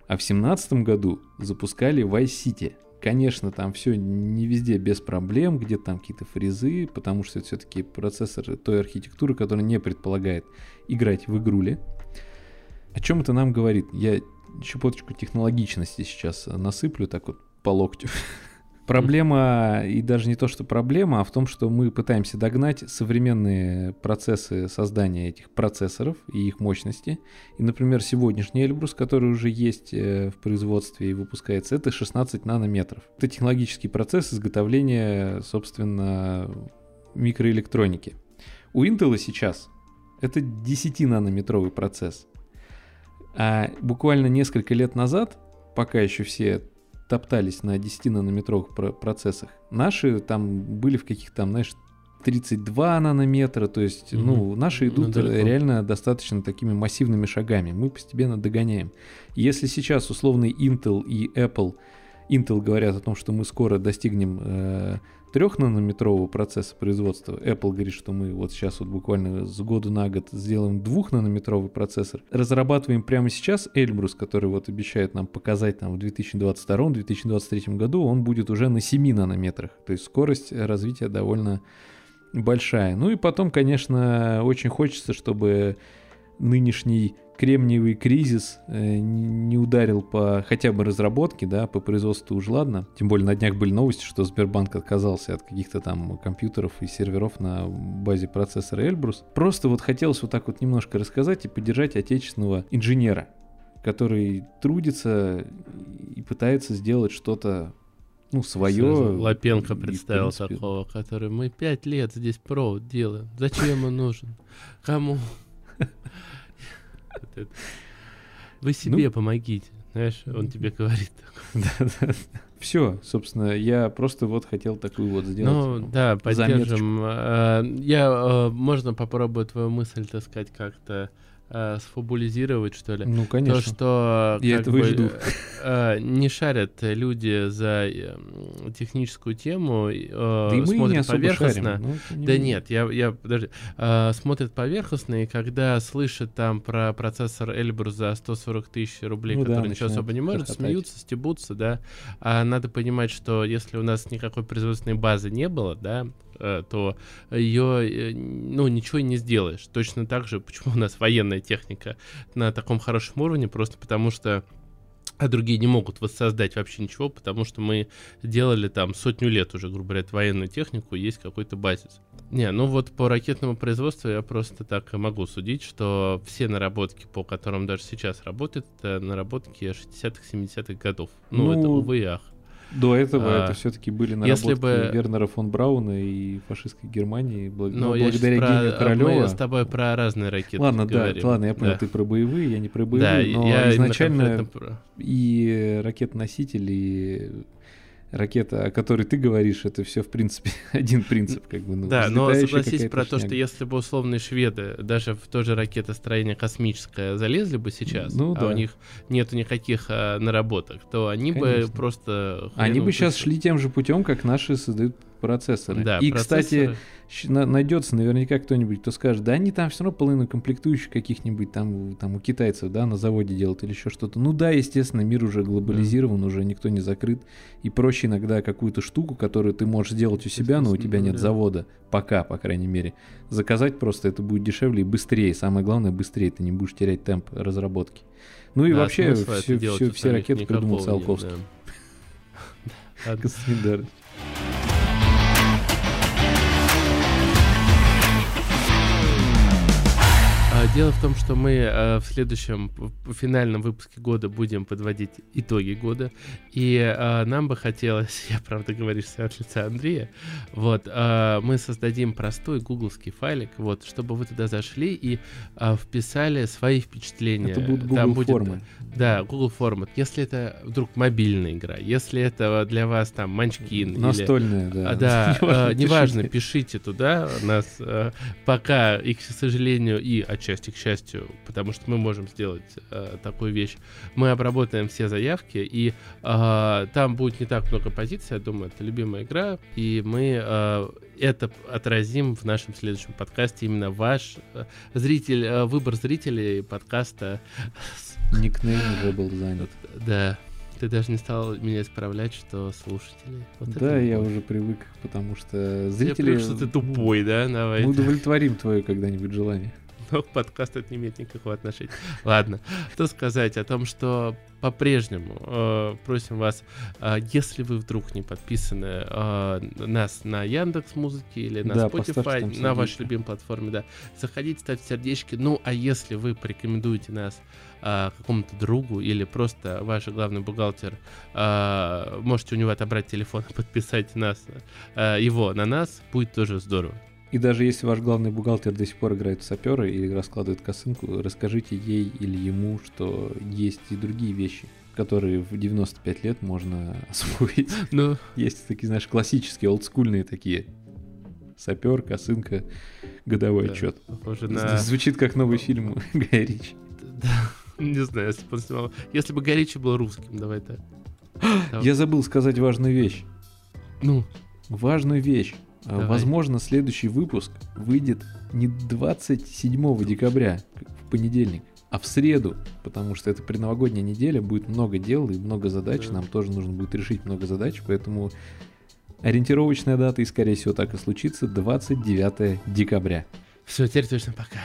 А в семнадцатом году запускали Vice City. Конечно, там все не везде без проблем, где-то там какие-то фрезы, потому что это все-таки процессор той архитектуры, которая не предполагает играть в игруле. О чем это нам говорит? Я щепоточку технологичности сейчас насыплю так вот по локтю. Проблема, и даже не то, что проблема, а в том, что мы пытаемся догнать современные процессы создания этих процессоров и их мощности. И, например, сегодняшний Эльбрус, который уже есть э, в производстве и выпускается, это 16 нанометров. Это технологический процесс изготовления, собственно, микроэлектроники. У Intel сейчас это 10-нанометровый процесс. А буквально несколько лет назад, пока еще все топтались на 10-нанометровых процессах. Наши там были в каких-то там, знаешь, 32 нанометра, то есть, mm-hmm. ну, наши идут ну, реально достаточно такими массивными шагами. Мы постепенно догоняем. Если сейчас условный Intel и Apple, Intel говорят о том, что мы скоро достигнем э, 3-нанометрового процесса производства. Apple говорит, что мы вот сейчас вот буквально с года на год сделаем 2-нанометровый процессор. Разрабатываем прямо сейчас Эльбрус, который вот обещает нам показать там в 2022-2023 году, он будет уже на 7 нанометрах. То есть скорость развития довольно большая. Ну и потом, конечно, очень хочется, чтобы нынешний кремниевый кризис э, не ударил по хотя бы разработке, да, по производству уж ладно. Тем более на днях были новости, что Сбербанк отказался от каких-то там компьютеров и серверов на базе процессора Эльбрус. Просто вот хотелось вот так вот немножко рассказать и поддержать отечественного инженера, который трудится и пытается сделать что-то ну, свое. Лапенко представил такого, который мы пять лет здесь провод делаем. Зачем он нужен? Кому? Вы себе ну, помогите. Знаешь, он тебе говорит. Все, собственно, я просто вот хотел такую вот сделать. Ну, ну да, поддержим. А, я, а, можно попробовать твою мысль, так сказать, как-то э, сфабулизировать, что ли. Ну, конечно. То, что Я этого бы, жду. Э, не шарят люди за э, техническую тему, э, да смотрят поверхностно. Шарим, не да нет, я, я подожди. Э, смотрят поверхностно, и когда слышат там про процессор Эльбрус за 140 тысяч рублей, ну, который да, ничего особо не может, хохотать. смеются, стебутся, да. А надо понимать, что если у нас никакой производственной базы не было, да, Э, то ее, э, ну, ничего не сделаешь. Точно так же, почему у нас военная техника на таком хорошем уровне, просто потому что а другие не могут воссоздать вообще ничего, потому что мы делали там сотню лет уже, грубо говоря, военную технику, есть какой-то базис. Не, ну вот по ракетному производству я просто так и могу судить, что все наработки, по которым даже сейчас работают, это наработки 60-х, 70-х годов. Ну, ну это увы ах. До этого А, это все-таки были если наработки бы- Вернера фон Брауна и фашистской Германии, бл- Но ну, щас благодаря про- гению Мы Королева. с тобой про разные ракеты Ладно, да, говорим. ладно, я понял, Да. ты про боевые, я не про Да, боевые, но я изначально про- и ракет-носитель, и ракета, о которой ты говоришь, это все, в принципе, один принцип, как бы. Ну, Да, но согласись про то, что шняга. если бы условные шведы даже в то же ракетостроение космическое залезли бы сейчас, Ну а да. у них нету никаких а, наработок, то они бы Конечно. просто... Они бы сейчас шли тем же путем, как наши создают процессоры. Да, и, кстати, процессоры. на- найдется наверняка кто-нибудь, кто скажет, да они там все равно половину комплектующих каких-нибудь там, там у китайцев, да, на заводе делают или еще что-то. Ну да, естественно, мир уже глобализирован, уже никто не закрыт. И проще иногда какую-то штуку, которую ты можешь сделать у себя, но у тебя нет Да. завода, пока, по крайней мере, заказать просто это будет дешевле и быстрее. Самое главное, быстрее, ты не будешь терять темп разработки. Ну и Да, вообще все, все, все ракеты придумал Циолковский. да. Константин. Дело в том, что мы э, в следующем в финальном выпуске года будем подводить итоги года. И э, нам бы хотелось, я правда говорю все от лица Андрея, вот, э, мы создадим простой гугловский файлик, вот, чтобы вы туда зашли и вписали свои впечатления. Это будут Там Google будет, формы. Да, Google формат. Если это вдруг мобильная игра, если это для вас там Манчкин или Настольная, да. а, да, Неважно, неважно, пишите. пишите туда нас, э, пока и, к сожалению, и отчасти к счастью, потому что мы можем сделать э, такую вещь. Мы обработаем все заявки, и э, там будет не так много позиций, я думаю, это любимая игра, и мы э, это отразим в нашем следующем подкасте. Именно ваш э, зритель, э, выбор зрителей подкаста. Никнейм уже был занят. Да, ты даже не стал меня исправлять, что слушатели. Вот Да, я любовь. уже привык, потому что Я зрители... привык, что ты тупой, да? Давай. Мы удовлетворим твое когда-нибудь желание. Но к подкасту это не имеет никакого отношения. Ладно, что сказать о том, что по-прежнему э, просим вас, э, если вы вдруг не подписаны э, нас на Яндекс Музыке или на Да, Spotify, на вашей любимой платформе, да, заходите, ставьте сердечки. Ну, а если вы порекомендуете нас э, какому-то другу или просто ваш главный бухгалтер, э, можете у него отобрать телефон и подписать нас, э, его на нас, будет тоже здорово. И даже если ваш главный бухгалтер до сих пор играет в сапера или раскладывает косынку, расскажите ей или ему, что есть и другие вещи, которые в 95 лет можно освоить. Ну, Есть такие, знаешь, классические, олдскульные такие. Сапер, косынка, годовой да, отчет. похоже на... Звучит как новый фильм Гая Ричи. Да, не знаю, если бы он снимал. Если бы Горичи был русским, давай так. Я забыл сказать важную вещь. Ну, Важную вещь. А, Давай. Возможно, следующий выпуск выйдет не 27 декабря, в понедельник, а в среду, потому что это предновогодняя неделя, будет много дел и много задач, Да. нам тоже нужно будет решить много задач, поэтому ориентировочная дата, и скорее всего так и случится, 29 декабря. все, теперь точно пока.